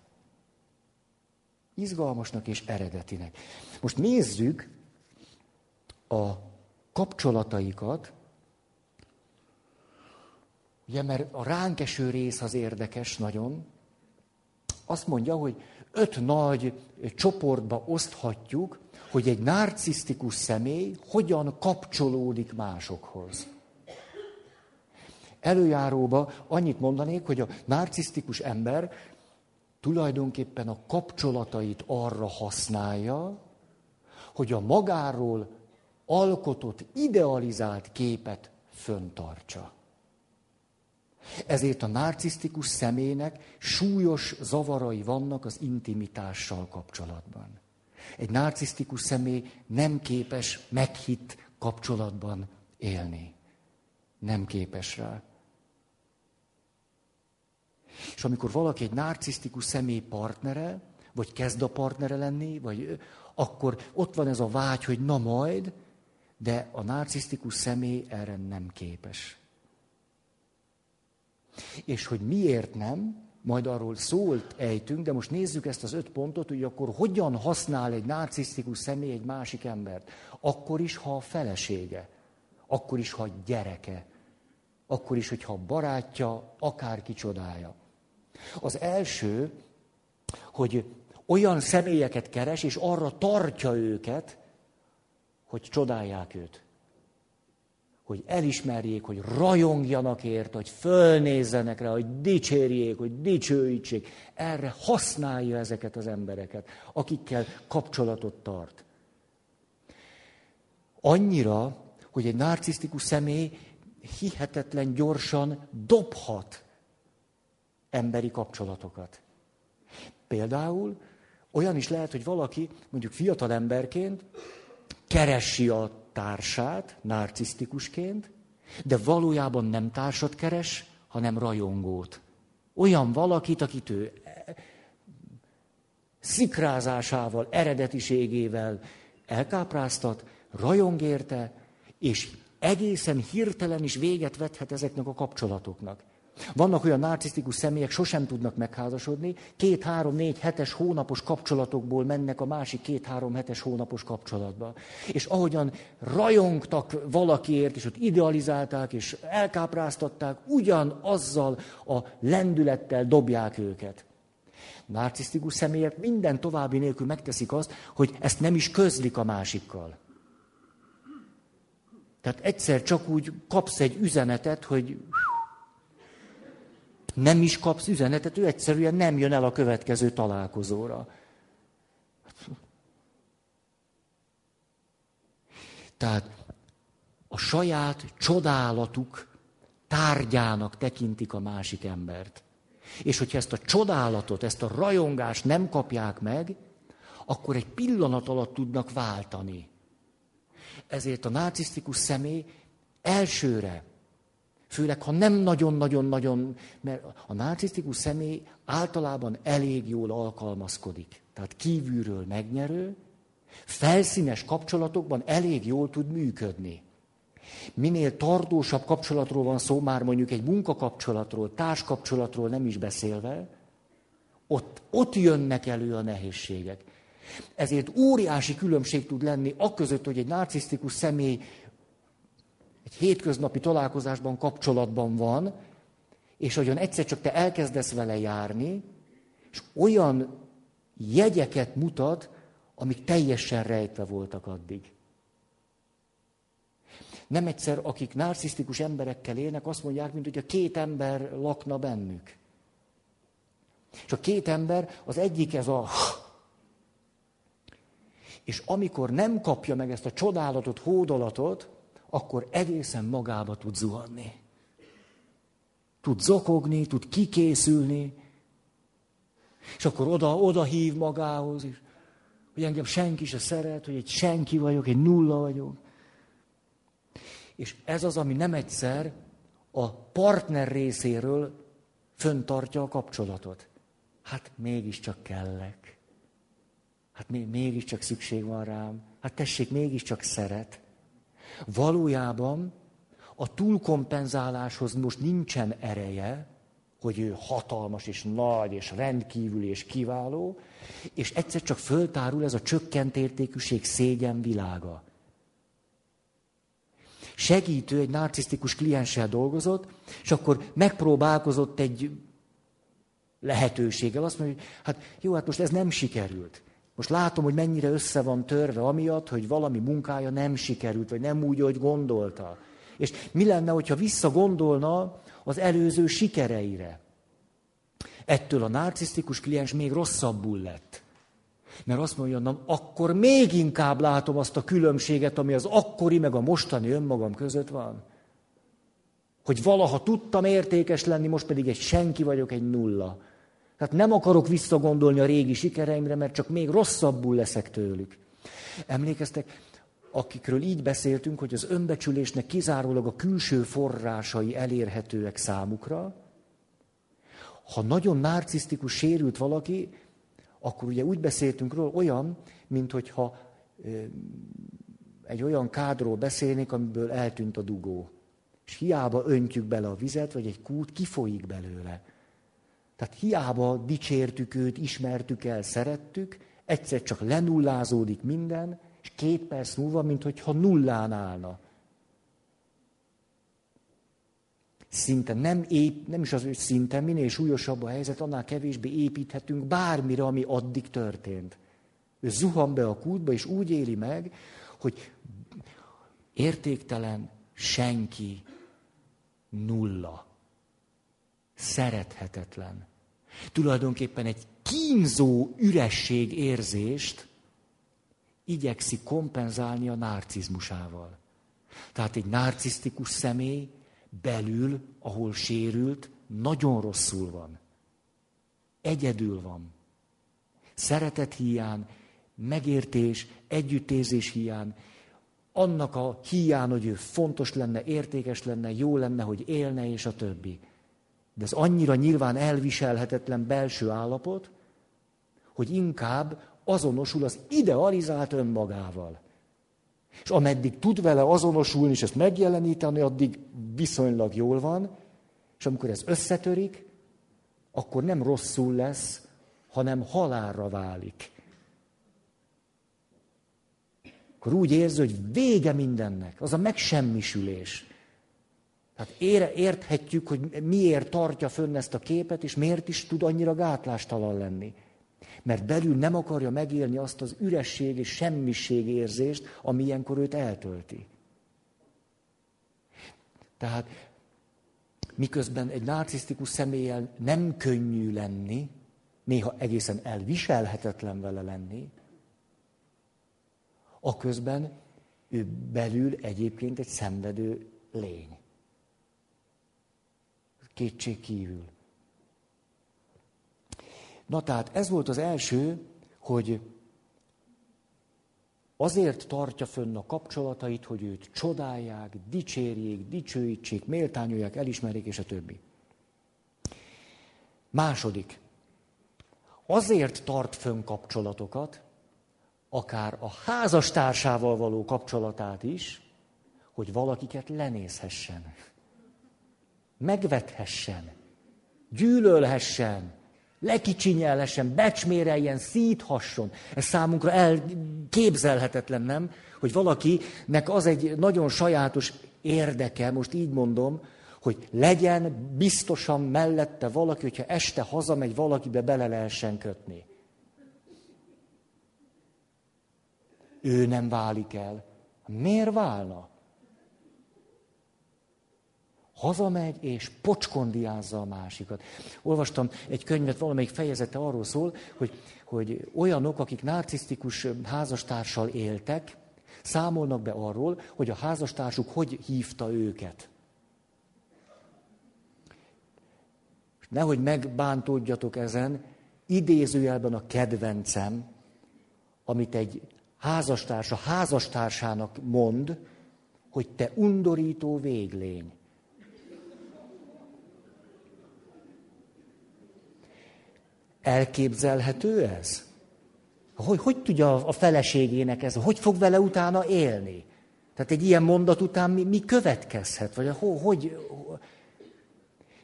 Izgalmasnak és eredetinek. Most nézzük a kapcsolataikat, Ugye, mert a ránk eső rész az érdekes nagyon. Azt mondja, hogy öt nagy csoportba oszthatjuk, hogy egy narcisztikus személy hogyan kapcsolódik másokhoz. Előjáróba annyit mondanék, hogy a narcisztikus ember tulajdonképpen a kapcsolatait arra használja, hogy a magáról alkotott, idealizált képet föntartsa. Ezért a narcisztikus személynek súlyos zavarai vannak az intimitással kapcsolatban. Egy narcisztikus személy nem képes meghitt kapcsolatban élni. Nem képes rá. És amikor valaki egy narcisztikus személy partnere, vagy kezd a partnere lenni, vagy akkor ott van ez a vágy, hogy na majd, de a narcisztikus személy erre nem képes. És hogy miért nem, majd arról szólt ejtünk, de most nézzük ezt az öt pontot, hogy akkor hogyan használ egy narcisztikus személy egy másik embert. Akkor is, ha a felesége, akkor is, ha gyereke, akkor is, hogyha barátja, akár kicsodája. Az első, hogy olyan személyeket keres, és arra tartja őket, hogy csodálják őt hogy elismerjék, hogy rajongjanak ért, hogy fölnézzenek rá, hogy dicsérjék, hogy dicsőítsék. Erre használja ezeket az embereket, akikkel kapcsolatot tart. Annyira, hogy egy narcisztikus személy hihetetlen gyorsan dobhat emberi kapcsolatokat. Például olyan is lehet, hogy valaki mondjuk fiatal emberként keresi a társát, narcisztikusként, de valójában nem társat keres, hanem rajongót. Olyan valakit, akit ő szikrázásával, eredetiségével elkápráztat, rajong érte, és egészen hirtelen is véget vethet ezeknek a kapcsolatoknak. Vannak olyan narcisztikus személyek, sosem tudnak megházasodni, két-három-négy hetes hónapos kapcsolatokból mennek a másik két-három hetes hónapos kapcsolatba. És ahogyan rajongtak valakiért, és ott idealizálták, és elkápráztatták, ugyanazzal a lendülettel dobják őket. Narcisztikus személyek minden további nélkül megteszik azt, hogy ezt nem is közlik a másikkal. Tehát egyszer csak úgy kapsz egy üzenetet, hogy nem is kapsz üzenetet, ő egyszerűen nem jön el a következő találkozóra. Tehát a saját csodálatuk tárgyának tekintik a másik embert. És hogyha ezt a csodálatot, ezt a rajongást nem kapják meg, akkor egy pillanat alatt tudnak váltani. Ezért a narcisztikus személy elsőre Főleg, ha nem nagyon-nagyon-nagyon, mert a narcisztikus személy általában elég jól alkalmazkodik. Tehát kívülről megnyerő, felszínes kapcsolatokban elég jól tud működni. Minél tartósabb kapcsolatról van szó, már mondjuk egy munkakapcsolatról, társkapcsolatról nem is beszélve, ott, ott jönnek elő a nehézségek. Ezért óriási különbség tud lenni a között, hogy egy narcisztikus személy hétköznapi találkozásban, kapcsolatban van, és hogyan egyszer csak te elkezdesz vele járni, és olyan jegyeket mutat, amik teljesen rejtve voltak addig. Nem egyszer, akik narcisztikus emberekkel élnek, azt mondják, mint hogy a két ember lakna bennük. És a két ember, az egyik ez a... És amikor nem kapja meg ezt a csodálatot, hódolatot, akkor egészen magába tud zuhanni. Tud zokogni, tud kikészülni, és akkor oda, oda hív magához is, hogy engem senki se szeret, hogy egy senki vagyok, egy nulla vagyok. És ez az, ami nem egyszer a partner részéről föntartja a kapcsolatot. Hát mégiscsak kellek. Hát mégiscsak szükség van rám. Hát tessék, mégiscsak szeret. Valójában a túlkompenzáláshoz most nincsen ereje, hogy ő hatalmas és nagy és rendkívül és kiváló, és egyszer csak föltárul ez a csökkent értékűség szégyen világa. Segítő egy narcisztikus klienssel dolgozott, és akkor megpróbálkozott egy lehetőséggel. Azt mondja, hogy hát jó, hát most ez nem sikerült. Most látom, hogy mennyire össze van törve, amiatt, hogy valami munkája nem sikerült, vagy nem úgy, hogy gondolta. És mi lenne, hogyha visszagondolna az előző sikereire? Ettől a narcisztikus kliens még rosszabbul lett. Mert azt mondja, na, akkor még inkább látom azt a különbséget, ami az akkori meg a mostani önmagam között van. Hogy valaha tudtam értékes lenni, most pedig egy senki vagyok, egy nulla. Tehát nem akarok visszagondolni a régi sikereimre, mert csak még rosszabbul leszek tőlük. Emlékeztek, akikről így beszéltünk, hogy az önbecsülésnek kizárólag a külső forrásai elérhetőek számukra. Ha nagyon narcisztikus sérült valaki, akkor ugye úgy beszéltünk róla olyan, mint hogyha egy olyan kádról beszélnék, amiből eltűnt a dugó. És hiába öntjük bele a vizet, vagy egy kút, kifolyik belőle. Tehát hiába dicsértük őt, ismertük el, szerettük, egyszer csak lenullázódik minden, és két perc múlva, mintha nullán állna. Szinte nem, ép, nem is az, hogy szinte minél súlyosabb a helyzet, annál kevésbé építhetünk bármire, ami addig történt. Ő zuhan be a kútba, és úgy éli meg, hogy értéktelen, senki, nulla szerethetetlen. Tulajdonképpen egy kínzó üresség érzést igyekszik kompenzálni a narcizmusával. Tehát egy narcisztikus személy belül, ahol sérült, nagyon rosszul van. Egyedül van. Szeretet hiány, megértés, együttérzés hiány, annak a hiány, hogy ő fontos lenne, értékes lenne, jó lenne, hogy élne, és a többi. De ez annyira nyilván elviselhetetlen belső állapot, hogy inkább azonosul az idealizált önmagával. És ameddig tud vele azonosulni, és ezt megjeleníteni, addig viszonylag jól van, és amikor ez összetörik, akkor nem rosszul lesz, hanem halálra válik. Akkor úgy érzi, hogy vége mindennek, az a megsemmisülés. Tehát érthetjük, hogy miért tartja fönn ezt a képet, és miért is tud annyira gátlástalan lenni. Mert belül nem akarja megélni azt az üresség és semmiség érzést, ami ilyenkor őt eltölti. Tehát miközben egy narcisztikus személlyel nem könnyű lenni, néha egészen elviselhetetlen vele lenni, a közben ő belül egyébként egy szenvedő lény. Kétség kívül. Na tehát ez volt az első, hogy azért tartja fönn a kapcsolatait, hogy őt csodálják, dicsérjék, dicsőítsék, méltányolják, elismerjék, és a többi. Második. Azért tart fönn kapcsolatokat, akár a házastársával való kapcsolatát is, hogy valakiket lenézhessen, megvethessen, gyűlölhessen, lekicsinyelhessen, becsméreljen, szíthasson. Ez számunkra elképzelhetetlen, nem? Hogy valakinek az egy nagyon sajátos érdeke, most így mondom, hogy legyen biztosan mellette valaki, hogyha este hazamegy, valakibe bele lehessen kötni. Ő nem válik el. Miért válna? Hazamegy és pocskondiázza a másikat. Olvastam egy könyvet, valamelyik fejezete arról szól, hogy, hogy olyanok, akik narcisztikus házastársal éltek, számolnak be arról, hogy a házastársuk hogy hívta őket. Nehogy megbántódjatok ezen, idézőjelben a kedvencem, amit egy házastársa házastársának mond, hogy te undorító véglény. Elképzelhető ez? Hogy, hogy tudja a feleségének ez, hogy fog vele utána élni? Tehát egy ilyen mondat után mi, mi következhet? Vagy hogy, hogy,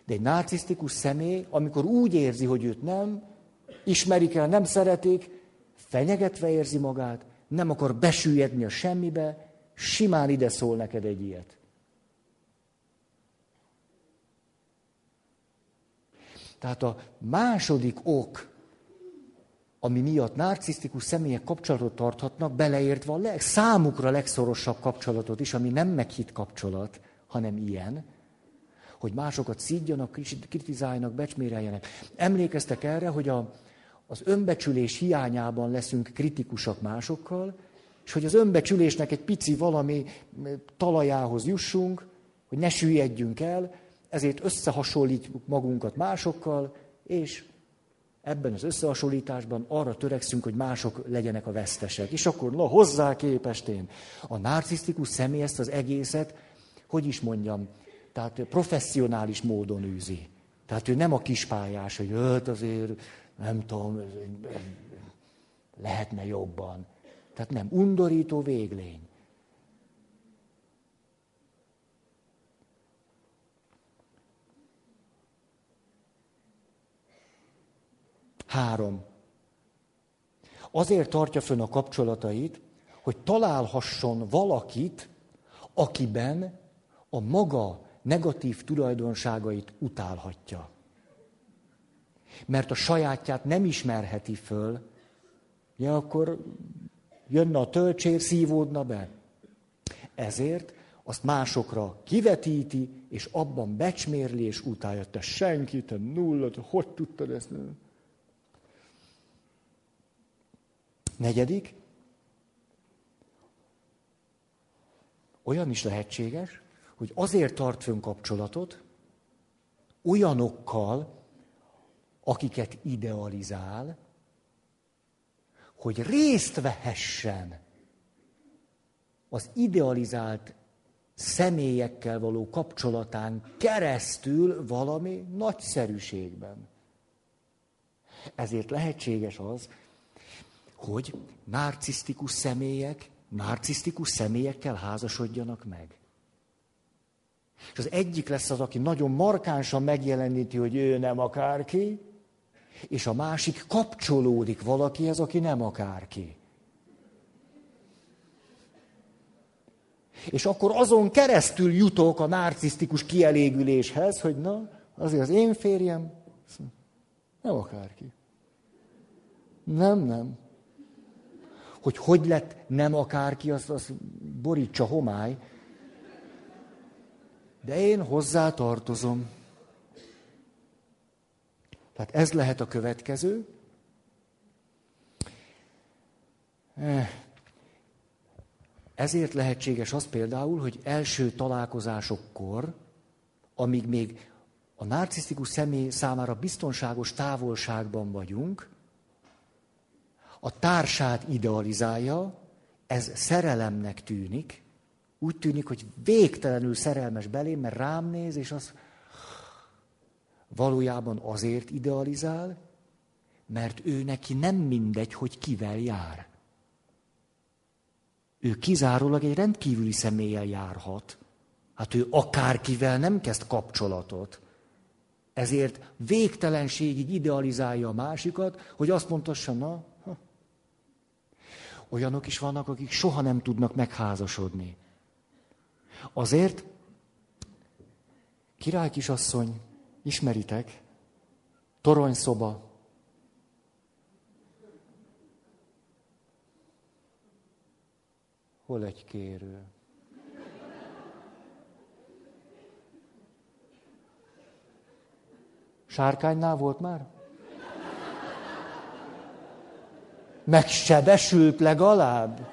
de egy narcisztikus személy, amikor úgy érzi, hogy őt nem ismerik el, nem szeretik, fenyegetve érzi magát, nem akar besüllyedni a semmibe, simán ide szól neked egy ilyet. Tehát a második ok, ami miatt narcisztikus személyek kapcsolatot tarthatnak, beleértve a leg, számukra legszorosabb kapcsolatot is, ami nem meghitt kapcsolat, hanem ilyen, hogy másokat szídjanak, kritizáljanak, becsméreljenek. Emlékeztek erre, hogy a, az önbecsülés hiányában leszünk kritikusak másokkal, és hogy az önbecsülésnek egy pici valami talajához jussunk, hogy ne süllyedjünk el, ezért összehasonlítjuk magunkat másokkal, és ebben az összehasonlításban arra törekszünk, hogy mások legyenek a vesztesek. És akkor, na, hozzá képest én. A narcisztikus személy ezt az egészet, hogy is mondjam, tehát professzionális módon űzi. Tehát ő nem a kispályás, hogy öt azért, nem tudom, lehetne jobban. Tehát nem, undorító véglény. Három. Azért tartja fönn a kapcsolatait, hogy találhasson valakit, akiben a maga negatív tulajdonságait utálhatja. Mert a sajátját nem ismerheti föl, ja, akkor jönne a töltsér, szívódna be. Ezért azt másokra kivetíti, és abban becsmérli, és utálja. Te senki, te nulla, te hogy tudtad ezt? Negyedik, olyan is lehetséges, hogy azért tart fönn kapcsolatot olyanokkal, akiket idealizál, hogy részt vehessen az idealizált személyekkel való kapcsolatán keresztül valami nagyszerűségben. Ezért lehetséges az, hogy narcisztikus személyek narcisztikus személyekkel házasodjanak meg. És az egyik lesz az, aki nagyon markánsan megjeleníti, hogy ő nem akárki, és a másik kapcsolódik valakihez, aki nem akárki. És akkor azon keresztül jutok a narcisztikus kielégüléshez, hogy na, azért az én férjem nem akárki. Nem, nem. Hogy hogy lett nem akárki, az, az borítsa homály. De én hozzá tartozom. Tehát ez lehet a következő. Eh, ezért lehetséges az például, hogy első találkozásokkor, amíg még a narcisztikus személy számára biztonságos távolságban vagyunk, a társát idealizálja, ez szerelemnek tűnik, úgy tűnik, hogy végtelenül szerelmes belém, mert rám néz, és az valójában azért idealizál, mert ő neki nem mindegy, hogy kivel jár. Ő kizárólag egy rendkívüli személlyel járhat. Hát ő akárkivel nem kezd kapcsolatot. Ezért végtelenségig idealizálja a másikat, hogy azt mondhassa, na. Olyanok is vannak, akik soha nem tudnak megházasodni. Azért, király kisasszony, ismeritek, toronyszoba, Hol egy kérő? Sárkánynál volt már? Megsebesült legalább?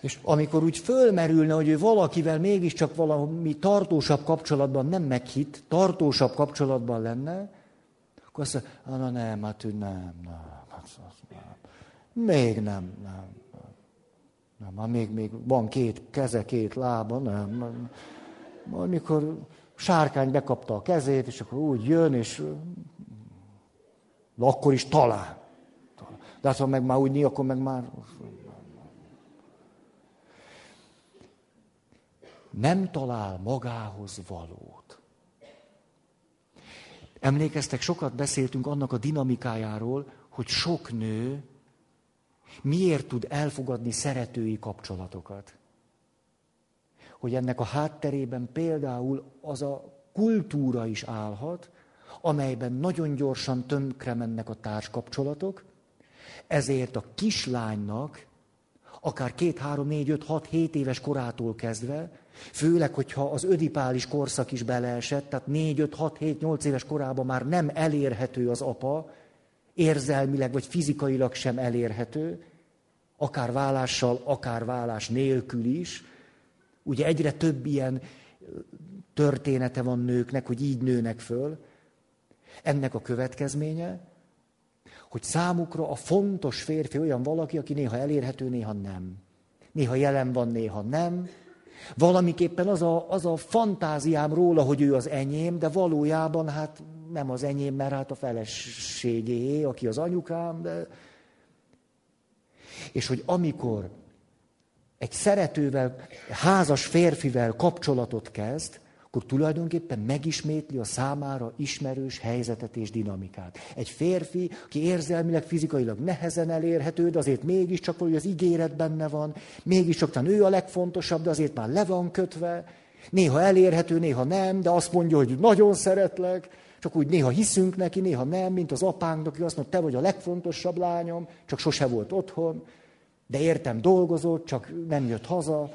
És amikor úgy fölmerülne, hogy ő valakivel mégiscsak valami tartósabb kapcsolatban nem meghitt, tartósabb kapcsolatban lenne, akkor azt mondja, na nem, hát ő nem, nem, hát, nem. Még nem, nem. Nem, már még, még van két keze, két lába, nem. nem. Majd sárkány bekapta a kezét, és akkor úgy jön, és de akkor is talán. De hát ha meg már úgy akkor meg már... Nem talál magához valót. Emlékeztek, sokat beszéltünk annak a dinamikájáról, hogy sok nő miért tud elfogadni szeretői kapcsolatokat. Hogy ennek a hátterében például az a kultúra is állhat, amelyben nagyon gyorsan tönkre mennek a társkapcsolatok, ezért a kislánynak akár két, három, négy, öt, hat, hét éves korától kezdve, főleg, hogyha az ödipális korszak is beleesett, tehát négy, öt, hat, hét, nyolc éves korában már nem elérhető az apa, érzelmileg vagy fizikailag sem elérhető, akár vállással, akár vállás nélkül is. Ugye egyre több ilyen története van nőknek, hogy így nőnek föl. Ennek a következménye, hogy számukra a fontos férfi olyan valaki, aki néha elérhető, néha nem. Néha jelen van, néha nem. Valamiképpen az a, az a fantáziám róla, hogy ő az enyém, de valójában hát nem az enyém, mert hát a feleségé, aki az anyukám, de... És hogy amikor egy szeretővel, házas férfivel kapcsolatot kezd, akkor tulajdonképpen megismétli a számára ismerős helyzetet és dinamikát. Egy férfi, aki érzelmileg, fizikailag nehezen elérhető, de azért mégiscsak hogy az ígéret benne van, mégiscsak talán ő a legfontosabb, de azért már le van kötve, néha elérhető, néha nem, de azt mondja, hogy nagyon szeretlek, csak úgy néha hiszünk neki, néha nem, mint az apánknak, aki azt mondja, te vagy a legfontosabb lányom, csak sose volt otthon, de értem dolgozott, csak nem jött haza,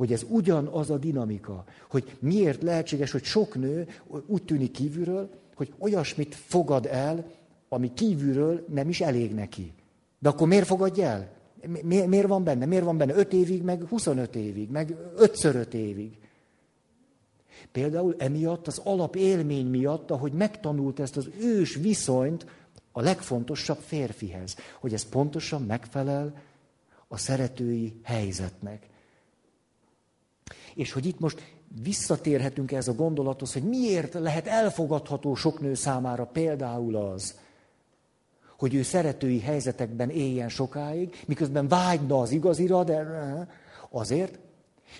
hogy ez ugyanaz a dinamika, hogy miért lehetséges, hogy sok nő úgy tűnik kívülről, hogy olyasmit fogad el, ami kívülről nem is elég neki. De akkor miért fogadja el? Mi, miért van benne? Miért van benne 5 évig, meg 25 évig, meg 5 5 évig? Például emiatt, az alapélmény miatt, ahogy megtanult ezt az ős viszonyt a legfontosabb férfihez, hogy ez pontosan megfelel a szeretői helyzetnek. És hogy itt most visszatérhetünk ez a gondolathoz, hogy miért lehet elfogadható sok nő számára például az, hogy ő szeretői helyzetekben éljen sokáig, miközben vágyna az igazira, de azért,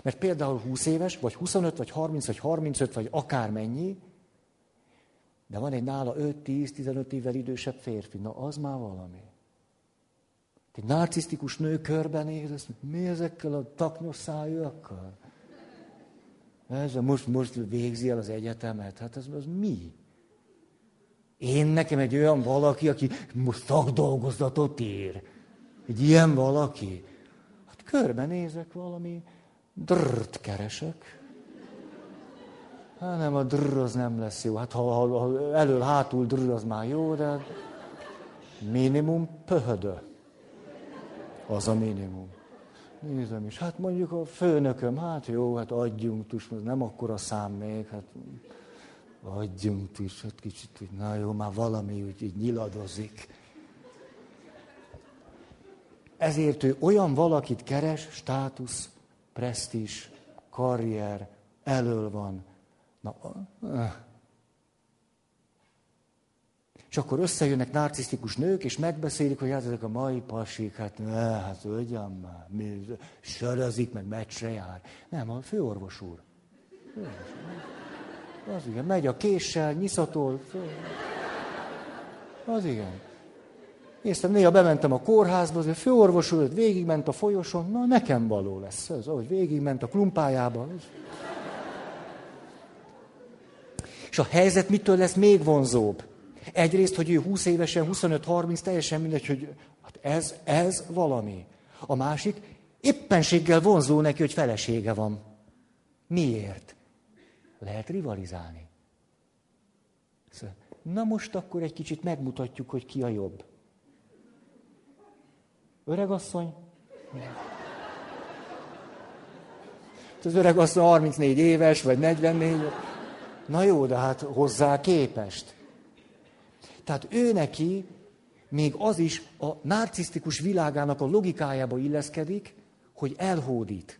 mert például 20 éves, vagy 25, vagy 30, vagy 35, vagy akármennyi, de van egy nála 5-10-15 évvel idősebb férfi, na az már valami. Egy narcisztikus nő körbenéz, mi ezekkel a taknyos szájúakkal? Ez most, most végzi el az egyetemet. Hát ez az mi? Én nekem egy olyan valaki, aki most szakdolgozatot ír. Egy ilyen valaki. Hát körbenézek valami, drrt keresek. Hát nem, a drr az nem lesz jó. Hát ha, ha, ha elől hátul drr az már jó, de minimum pöhödö. Az a minimum. Nézem is, hát mondjuk a főnököm, hát jó, hát adjunk is, nem akkor a szám még, hát adjunk is, hát kicsit, hogy na jó, már valami úgy így nyiladozik. Ezért ő olyan valakit keres, státusz, presztis, karrier, elől van. Na. És akkor összejönnek narcisztikus nők, és megbeszélik, hogy hát ezek a mai pasik, hát ne, hát ugyan már, mi, sörözik, meg meccsre jár. Nem, a főorvos úr. Az igen, megy a késsel, nyiszatol. Az igen. Néztem, néha bementem a kórházba, az a főorvos úr végigment a folyosón, na nekem való lesz ez, ahogy végigment a klumpájába. És a helyzet mitől lesz még vonzóbb? Egyrészt, hogy ő 20 évesen, 25-30, teljesen mindegy, hogy hát ez, ez valami. A másik, éppenséggel vonzó neki, hogy felesége van. Miért? Lehet rivalizálni. Szóval, na most akkor egy kicsit megmutatjuk, hogy ki a jobb. Öregasszony? Az öregasszony 34 éves, vagy 44. Na jó, de hát hozzá képest. Tehát ő neki még az is a narcisztikus világának a logikájába illeszkedik, hogy elhódít.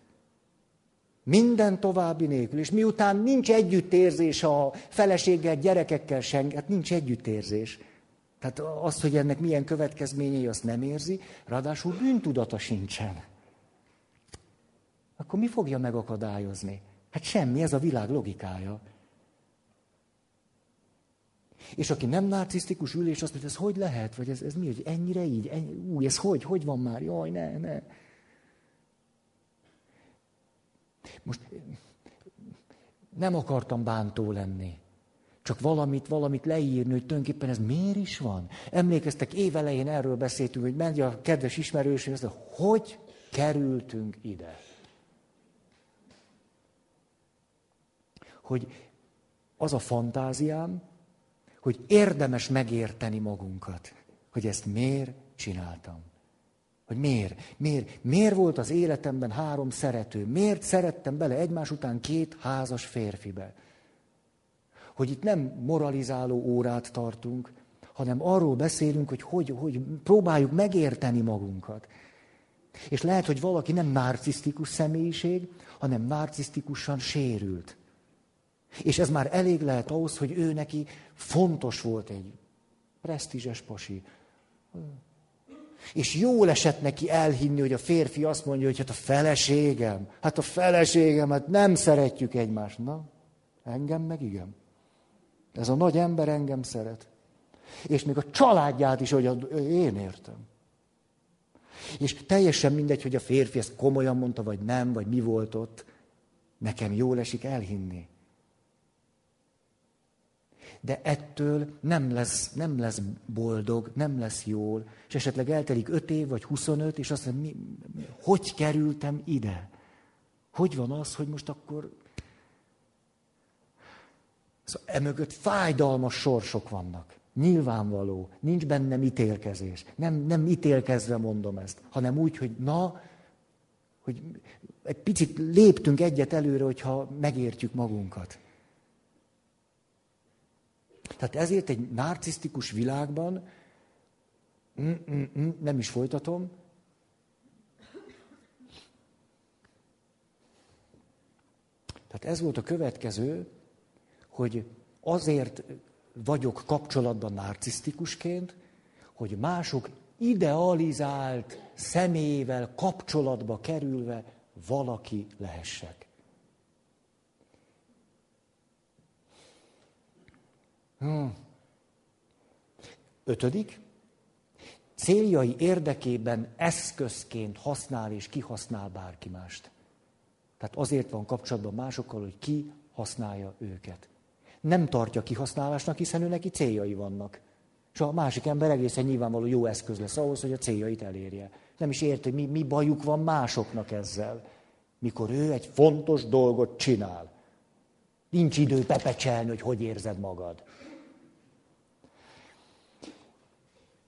Minden további nélkül. És miután nincs együttérzés a feleséggel, gyerekekkel senki, hát nincs együttérzés. Tehát az, hogy ennek milyen következményei, azt nem érzi, ráadásul bűntudata sincsen. Akkor mi fogja megakadályozni? Hát semmi, ez a világ logikája. És aki nem narcisztikus ül, és azt mondja, ez hogy lehet? Vagy ez, ez mi, hogy ennyire így? Ennyi, új, ez hogy? Hogy van már? Jaj, ne, ne. Most nem akartam bántó lenni. Csak valamit, valamit leírni, hogy tulajdonképpen ez miért is van. Emlékeztek, évelején erről beszéltünk, hogy megy a kedves ismerős, hogy hogy kerültünk ide. Hogy az a fantáziám, hogy érdemes megérteni magunkat, hogy ezt miért csináltam. Hogy miért? Miért? Miért volt az életemben három szerető? Miért szerettem bele egymás után két házas férfibe? Hogy itt nem moralizáló órát tartunk, hanem arról beszélünk, hogy, hogy, hogy próbáljuk megérteni magunkat. És lehet, hogy valaki nem narcisztikus személyiség, hanem narcisztikusan sérült. És ez már elég lehet ahhoz, hogy ő neki fontos volt egy presztízses pasi. És jól esett neki elhinni, hogy a férfi azt mondja, hogy hát a feleségem, hát a feleségem, hát nem szeretjük egymást. Na, engem meg igen. Ez a nagy ember engem szeret. És még a családját is, hogy én értem. És teljesen mindegy, hogy a férfi ezt komolyan mondta, vagy nem, vagy mi volt ott. Nekem jól esik elhinni de ettől nem lesz, nem lesz boldog, nem lesz jól, és esetleg eltelik öt év, vagy 25, és azt mondja, mi, hogy kerültem ide? Hogy van az, hogy most akkor... Szóval emögött fájdalmas sorsok vannak. Nyilvánvaló, nincs bennem ítélkezés. Nem, nem ítélkezve mondom ezt, hanem úgy, hogy na, hogy egy picit léptünk egyet előre, hogyha megértjük magunkat. Tehát ezért egy narcisztikus világban, mm, mm, mm, nem is folytatom, Tehát ez volt a következő, hogy azért vagyok kapcsolatban narcisztikusként, hogy mások idealizált személyével kapcsolatba kerülve valaki lehessek. Hmm. Ötödik, céljai érdekében eszközként használ és kihasznál bárki mást. Tehát azért van kapcsolatban másokkal, hogy ki használja őket. Nem tartja kihasználásnak, hiszen ő neki céljai vannak. És a másik ember egészen nyilvánvaló jó eszköz lesz ahhoz, hogy a céljait elérje. Nem is érti, mi, mi bajuk van másoknak ezzel, mikor ő egy fontos dolgot csinál. Nincs idő pepecselni, hogy hogy érzed magad.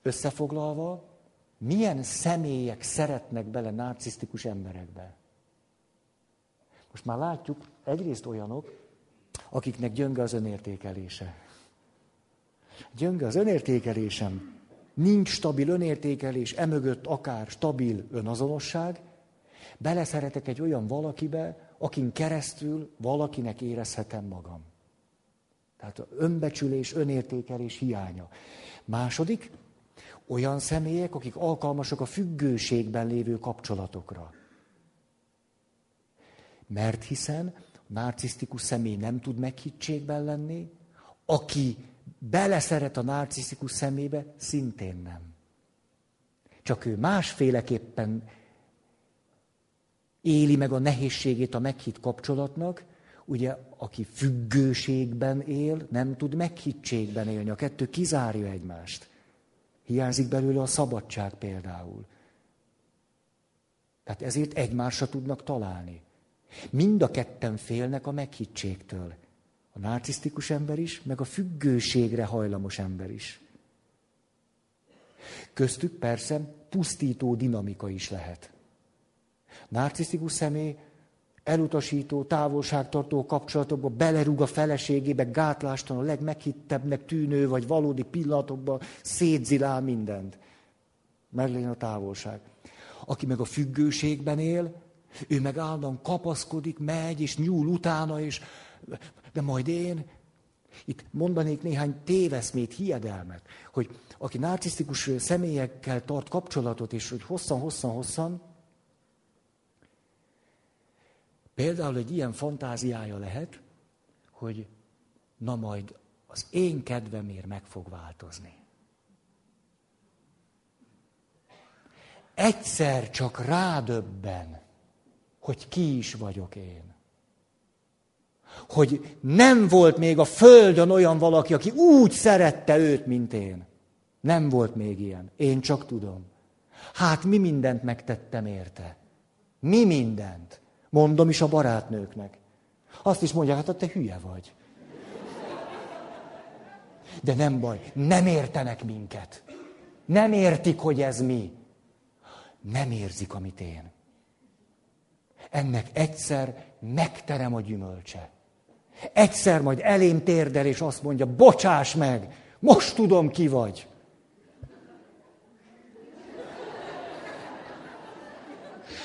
Összefoglalva, milyen személyek szeretnek bele narcisztikus emberekbe? Most már látjuk, egyrészt olyanok, akiknek gyönge az önértékelése. Gyönge az önértékelésem. Nincs stabil önértékelés, emögött akár stabil önazonosság. Beleszeretek egy olyan valakibe, akin keresztül valakinek érezhetem magam. Tehát önbecsülés, önértékelés hiánya. Második, olyan személyek, akik alkalmasak a függőségben lévő kapcsolatokra. Mert hiszen a narcisztikus személy nem tud meghittségben lenni, aki beleszeret a narcisztikus szemébe, szintén nem. Csak ő másféleképpen éli meg a nehézségét a meghitt kapcsolatnak, ugye, aki függőségben él, nem tud meghittségben élni. A kettő kizárja egymást. Hiányzik belőle a szabadság például. Tehát ezért egymásra tudnak találni. Mind a ketten félnek a meghittségtől. A narcisztikus ember is, meg a függőségre hajlamos ember is. Köztük persze pusztító dinamika is lehet. Narcisztikus személy elutasító, távolságtartó kapcsolatokba belerúg a feleségébe, gátlástalan, a legmeghittebbnek tűnő vagy valódi pillanatokban szétzilál mindent. Mert a távolság. Aki meg a függőségben él, ő meg állandóan kapaszkodik, megy, és nyúl utána, és de majd én. Itt mondanék néhány téveszmét, hiedelmet, hogy aki narcisztikus személyekkel tart kapcsolatot, és hogy hosszan-hosszan-hosszan, például egy ilyen fantáziája lehet, hogy na majd az én kedvemért meg fog változni. Egyszer csak rádöbben, hogy ki is vagyok én. Hogy nem volt még a földön olyan valaki, aki úgy szerette őt, mint én. Nem volt még ilyen. Én csak tudom. Hát mi mindent megtettem érte. Mi mindent. Mondom is a barátnőknek. Azt is mondják, hát te hülye vagy. De nem baj, nem értenek minket. Nem értik, hogy ez mi. Nem érzik, amit én ennek egyszer megterem a gyümölcse. Egyszer majd elém térdel, és azt mondja, bocsáss meg, most tudom, ki vagy.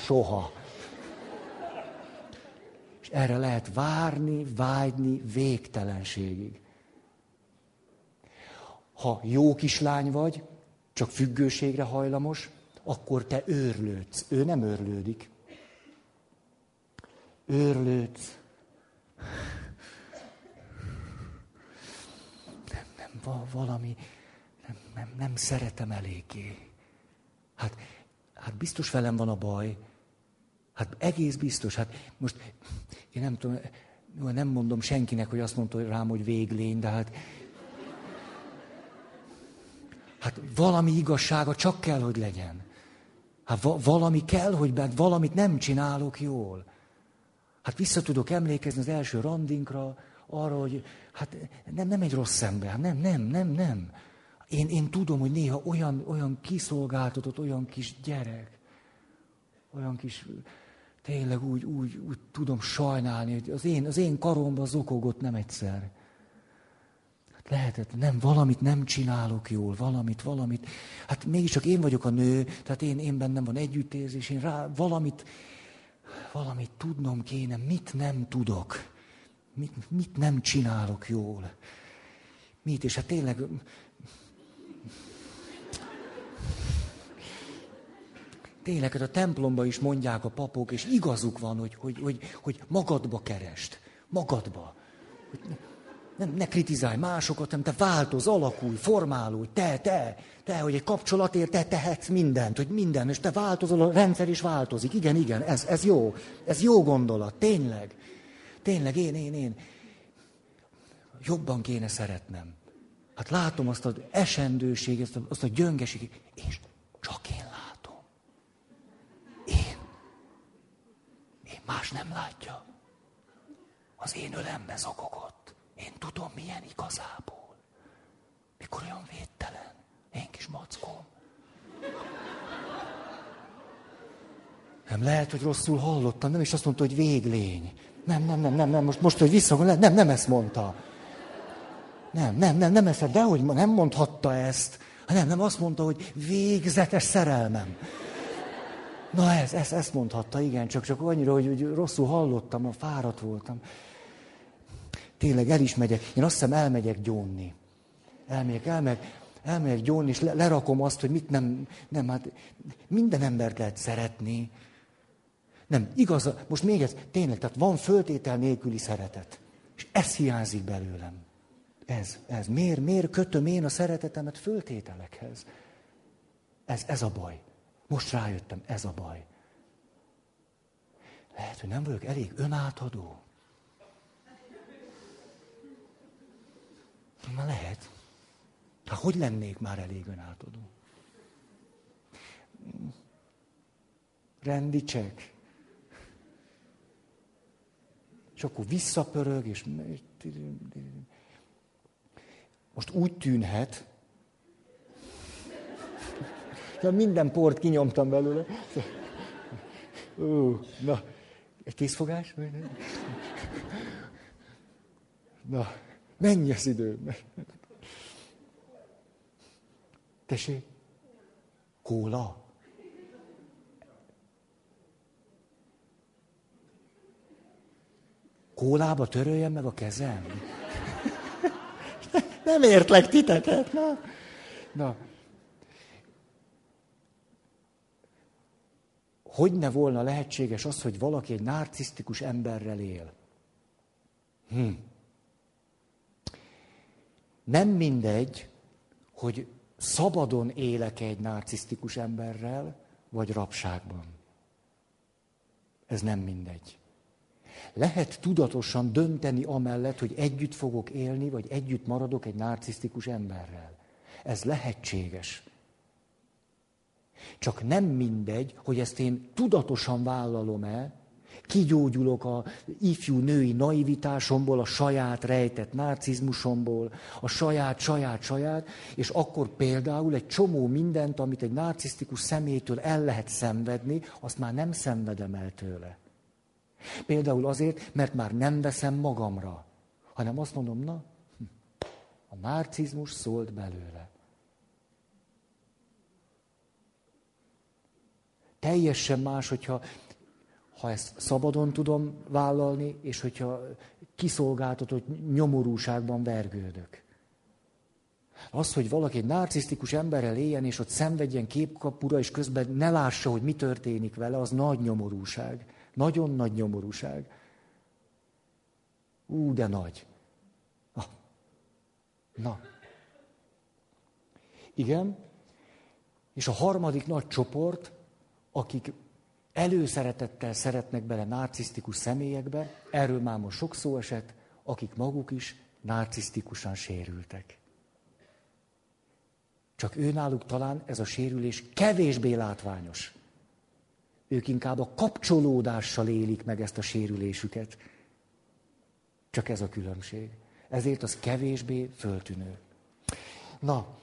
Soha. És erre lehet várni, vágyni végtelenségig. Ha jó kislány vagy, csak függőségre hajlamos, akkor te őrlődsz. Ő nem őrlődik őrlődsz. Nem, nem, valami, nem, nem, nem szeretem eléggé. Hát, hát biztos velem van a baj. Hát egész biztos. Hát most én nem tudom, nem mondom senkinek, hogy azt mondta rám, hogy véglény, de hát Hát valami igazsága csak kell, hogy legyen. Hát va- valami kell, hogy bent valamit nem csinálok jól. Hát vissza tudok emlékezni az első randinkra, arra, hogy hát nem, nem egy rossz ember, nem, nem, nem, nem. Én, én tudom, hogy néha olyan, olyan kiszolgáltatott, olyan kis gyerek, olyan kis, tényleg úgy, úgy, úgy tudom sajnálni, hogy az én, az én karomba zokogott nem egyszer. Hát lehetett, nem, valamit nem csinálok jól, valamit, valamit. Hát mégiscsak én vagyok a nő, tehát én, én bennem van együttérzés, én rá valamit, valamit tudnom kéne, mit nem tudok, mit, mit nem csinálok jól. Mit, és hát tényleg tényleg hát a templomba is mondják a papok, és igazuk van, hogy, hogy, hogy, hogy magadba kerest. Magadba. Hogy ne, nem, ne kritizálj másokat, hanem te változ, alakulj, formálódj, te, te, te, hogy egy kapcsolatért te tehetsz mindent, hogy minden, és te változol, a rendszer is változik. Igen, igen, ez, ez jó. Ez jó gondolat, tényleg. Tényleg, én, én, én. Jobban kéne szeretnem. Hát látom azt az esendőséget, azt a gyöngeséget, és csak én látom. Én. Én más nem látja. Az én ölembe zokogott. Én tudom, milyen igazából. Mikor olyan védtelen. Én kis mackóm. Nem lehet, hogy rosszul hallottam, nem is azt mondta, hogy véglény. Nem, nem, nem, nem, nem, most, most hogy vissza, nem, nem, ezt mondta. Nem, nem, nem, nem ezt, de hogy nem mondhatta ezt. Nem, nem, azt mondta, hogy végzetes szerelmem. Na ez, ez, ezt mondhatta, igen, csak, csak annyira, hogy, hogy rosszul hallottam, fáradt voltam. Tényleg el is megyek. Én azt hiszem elmegyek gyónni. Elmegyek, elmegyek, elmegyek gyónni, és lerakom azt, hogy mit nem, nem, hát minden embert lehet szeretni. Nem, igaz, most még ez, tényleg, tehát van föltétel nélküli szeretet. És ez hiányzik belőlem. Ez, ez. Miért, miért kötöm én a szeretetemet föltételekhez? Ez, ez a baj. Most rájöttem, ez a baj. Lehet, hogy nem vagyok elég önátadó. Na lehet. Hát hogy lennék már elég önátadó? Rendicsek. És akkor visszapörög, és most úgy tűnhet, minden port kinyomtam belőle. Ó, na, egy készfogás? Na, mennyi az idő? Tessék? Kóla? Kólába töröljem meg a kezem? Nem értlek titeket, na. Na. Hogy ne volna lehetséges az, hogy valaki egy narcisztikus emberrel él? Hm. Nem mindegy, hogy szabadon élek egy narcisztikus emberrel, vagy rabságban. Ez nem mindegy. Lehet tudatosan dönteni amellett, hogy együtt fogok élni, vagy együtt maradok egy narcisztikus emberrel. Ez lehetséges. Csak nem mindegy, hogy ezt én tudatosan vállalom-e, kigyógyulok a ifjú női naivitásomból, a saját rejtett narcizmusomból, a saját, saját, saját, és akkor például egy csomó mindent, amit egy narcisztikus személytől el lehet szenvedni, azt már nem szenvedem el tőle. Például azért, mert már nem veszem magamra, hanem azt mondom, na, hm, a narcizmus szólt belőle. Teljesen más, hogyha ha ezt szabadon tudom vállalni, és hogyha kiszolgáltatott nyomorúságban vergődök. Az, hogy valaki egy narcisztikus emberrel éljen, és ott szenvedjen képkapura, és közben ne lássa, hogy mi történik vele, az nagy nyomorúság. Nagyon nagy nyomorúság. Ú, de nagy. Na. Na. Igen. És a harmadik nagy csoport, akik előszeretettel szeretnek bele narcisztikus személyekbe, erről már most sok szó esett, akik maguk is narcisztikusan sérültek. Csak ő náluk talán ez a sérülés kevésbé látványos. Ők inkább a kapcsolódással élik meg ezt a sérülésüket. Csak ez a különbség. Ezért az kevésbé föltűnő. Na,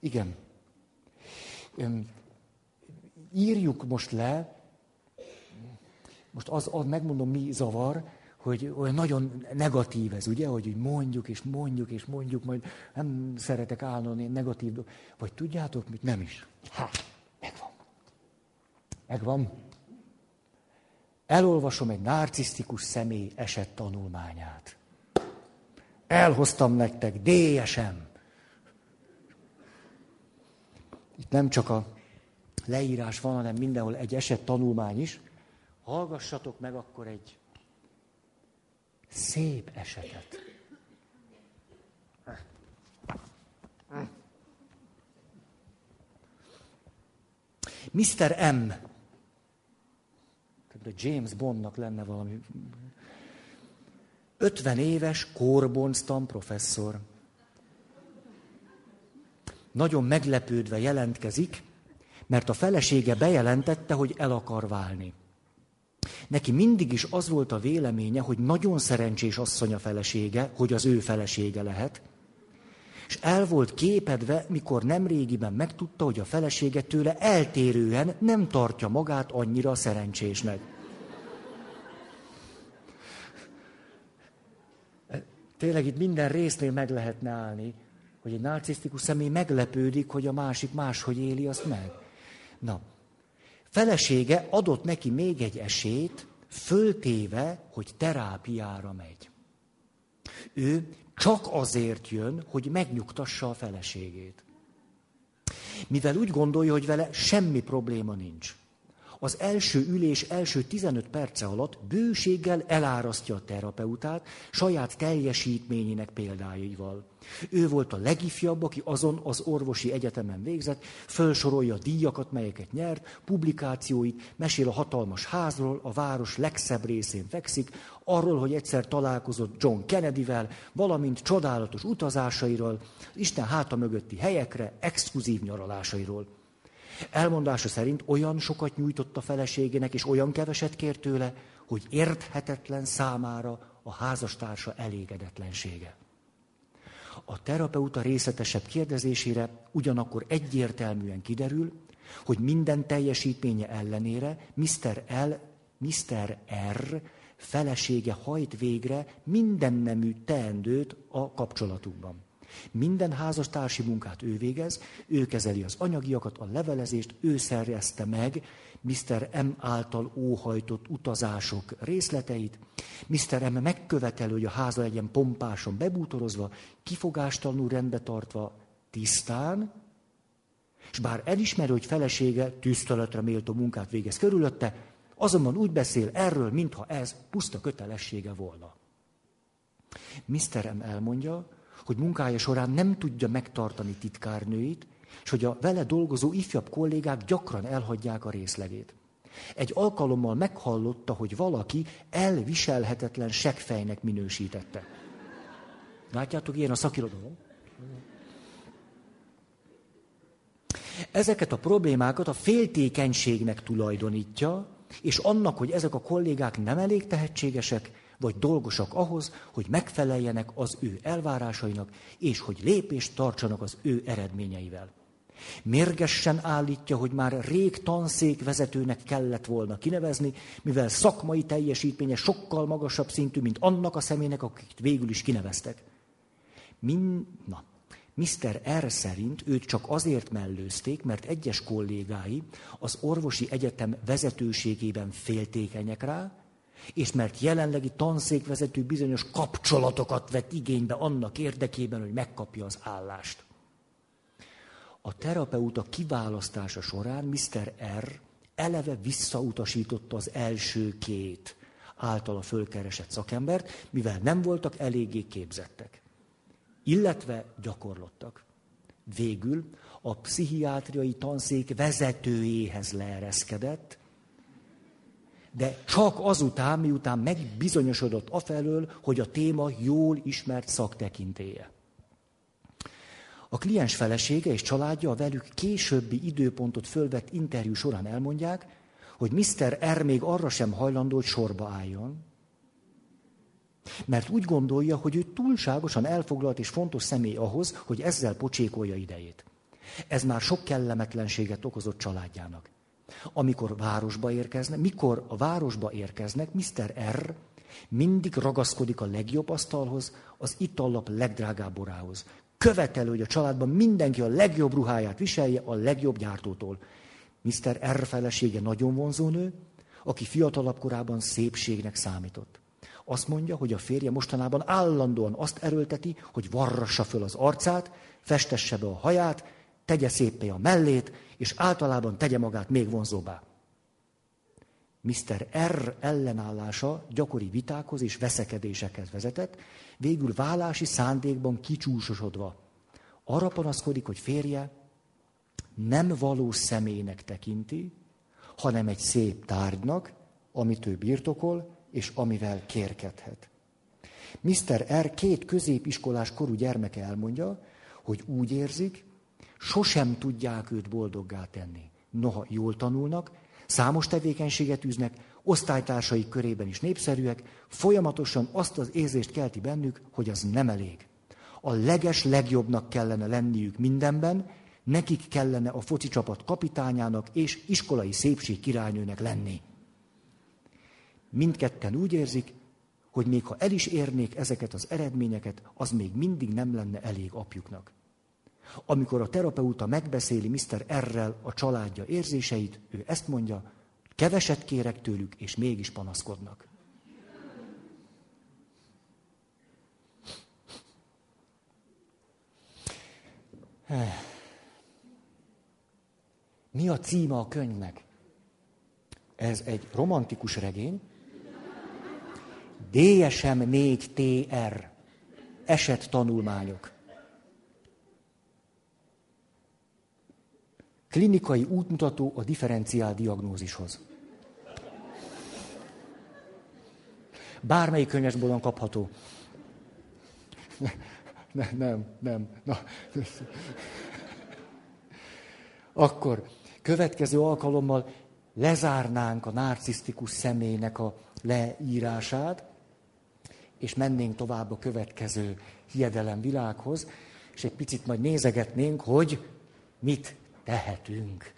igen. Írjuk most le, most az, az megmondom, mi zavar, hogy olyan nagyon negatív ez, ugye, hogy mondjuk és mondjuk és mondjuk, majd nem szeretek állni negatív Vagy tudjátok mit? Nem is. Ha, megvan. Megvan. Elolvasom egy narcisztikus személy esett tanulmányát. Elhoztam nektek, DSM. Itt nem csak a leírás van, hanem mindenhol egy esett tanulmány is. Hallgassatok meg akkor egy szép esetet. Mr. M. Tehát James Bondnak lenne valami. 50 éves kórbonztan professzor. Nagyon meglepődve jelentkezik, mert a felesége bejelentette, hogy el akar válni. Neki mindig is az volt a véleménye, hogy nagyon szerencsés asszony a felesége, hogy az ő felesége lehet, és el volt képedve, mikor nemrégiben megtudta, hogy a felesége tőle eltérően nem tartja magát annyira szerencsésnek. Tényleg itt minden résznél meg lehetne állni, hogy egy narcisztikus személy meglepődik, hogy a másik máshogy éli azt meg. Na, Felesége adott neki még egy esélyt, föltéve, hogy terápiára megy. Ő csak azért jön, hogy megnyugtassa a feleségét. Mivel úgy gondolja, hogy vele semmi probléma nincs. Az első ülés első 15 perce alatt bőséggel elárasztja a terapeutát saját teljesítményének példáival. Ő volt a legifjabb, aki azon az orvosi egyetemen végzett, felsorolja a díjakat, melyeket nyert, publikációit, mesél a hatalmas házról, a város legszebb részén fekszik, arról, hogy egyszer találkozott John Kennedyvel, valamint csodálatos utazásairól, Isten háta mögötti helyekre, exkluzív nyaralásairól. Elmondása szerint olyan sokat nyújtott a feleségének, és olyan keveset kért tőle, hogy érthetetlen számára a házastársa elégedetlensége. A terapeuta részletesebb kérdezésére ugyanakkor egyértelműen kiderül, hogy minden teljesítménye ellenére Mr. L, Mr. R felesége hajt végre minden nemű teendőt a kapcsolatukban. Minden házastársi munkát ő végez, ő kezeli az anyagiakat, a levelezést, ő szerezte meg Mr. M által óhajtott utazások részleteit. Mr. M megköveteli, hogy a háza legyen pompásan bebútorozva, kifogástalanul rendbe tartva, tisztán, és bár elismeri, hogy felesége tiszteletre méltó munkát végez körülötte, azonban úgy beszél erről, mintha ez puszta kötelessége volna. Mr. M elmondja, hogy munkája során nem tudja megtartani titkárnőit, és hogy a vele dolgozó ifjabb kollégák gyakran elhagyják a részlegét. Egy alkalommal meghallotta, hogy valaki elviselhetetlen seggfejnek minősítette. Látjátok, ilyen a szakirodalom? Ezeket a problémákat a féltékenységnek tulajdonítja, és annak, hogy ezek a kollégák nem elég tehetségesek, vagy dolgosak ahhoz, hogy megfeleljenek az ő elvárásainak, és hogy lépést tartsanak az ő eredményeivel. Mérgesen állítja, hogy már rég tanszékvezetőnek kellett volna kinevezni, mivel szakmai teljesítménye sokkal magasabb szintű, mint annak a személynek, akit végül is kineveztek. Min, na, Mr. R. szerint őt csak azért mellőzték, mert egyes kollégái az orvosi egyetem vezetőségében féltékenyek rá, és mert jelenlegi tanszékvezető bizonyos kapcsolatokat vett igénybe annak érdekében, hogy megkapja az állást. A terapeuta kiválasztása során Mr. R. eleve visszautasította az első két általa fölkeresett szakembert, mivel nem voltak eléggé képzettek, illetve gyakorlottak. Végül a pszichiátriai tanszék vezetőjéhez leereszkedett, de csak azután, miután megbizonyosodott afelől, hogy a téma jól ismert szaktekintéje. A kliens felesége és családja a velük későbbi időpontot fölvett interjú során elmondják, hogy Mr. R. még arra sem hajlandó, hogy sorba álljon, Mert úgy gondolja, hogy ő túlságosan elfoglalt és fontos személy ahhoz, hogy ezzel pocsékolja idejét. Ez már sok kellemetlenséget okozott családjának. Amikor városba érkeznek, mikor a városba érkeznek, Mr. R. mindig ragaszkodik a legjobb asztalhoz, az itallap legdrágább borához. Követelő, hogy a családban mindenki a legjobb ruháját viselje a legjobb gyártótól. Mr. R. felesége nagyon vonzó nő, aki fiatalabb korában szépségnek számított. Azt mondja, hogy a férje mostanában állandóan azt erőlteti, hogy varrassa föl az arcát, festesse be a haját, tegye szépé a mellét, és általában tegye magát még vonzóbbá. Mr. R. ellenállása gyakori vitákhoz és veszekedésekhez vezetett, végül vállási szándékban kicsúsosodva. Arra panaszkodik, hogy férje nem valós személynek tekinti, hanem egy szép tárgynak, amit ő birtokol, és amivel kérkedhet. Mr. R. két középiskolás korú gyermeke elmondja, hogy úgy érzik, sosem tudják őt boldoggá tenni. Noha jól tanulnak, számos tevékenységet űznek, osztálytársaik körében is népszerűek, folyamatosan azt az érzést kelti bennük, hogy az nem elég. A leges legjobbnak kellene lenniük mindenben, nekik kellene a foci csapat kapitányának és iskolai szépség királynőnek lenni. Mindketten úgy érzik, hogy még ha el is érnék ezeket az eredményeket, az még mindig nem lenne elég apjuknak. Amikor a terapeuta megbeszéli Mr. R-rel a családja érzéseit, ő ezt mondja, keveset kérek tőlük, és mégis panaszkodnak. Mi a címe a könyvnek? Ez egy romantikus regény. DSM 4TR. Eset tanulmányok. Klinikai útmutató a differenciál diagnózishoz. Bármelyik könyvesbolon kapható. Ne, nem, nem. Na. Akkor következő alkalommal lezárnánk a narcisztikus személynek a leírását, és mennénk tovább a következő hiedelem világhoz, és egy picit majd nézegetnénk, hogy mit tehetünk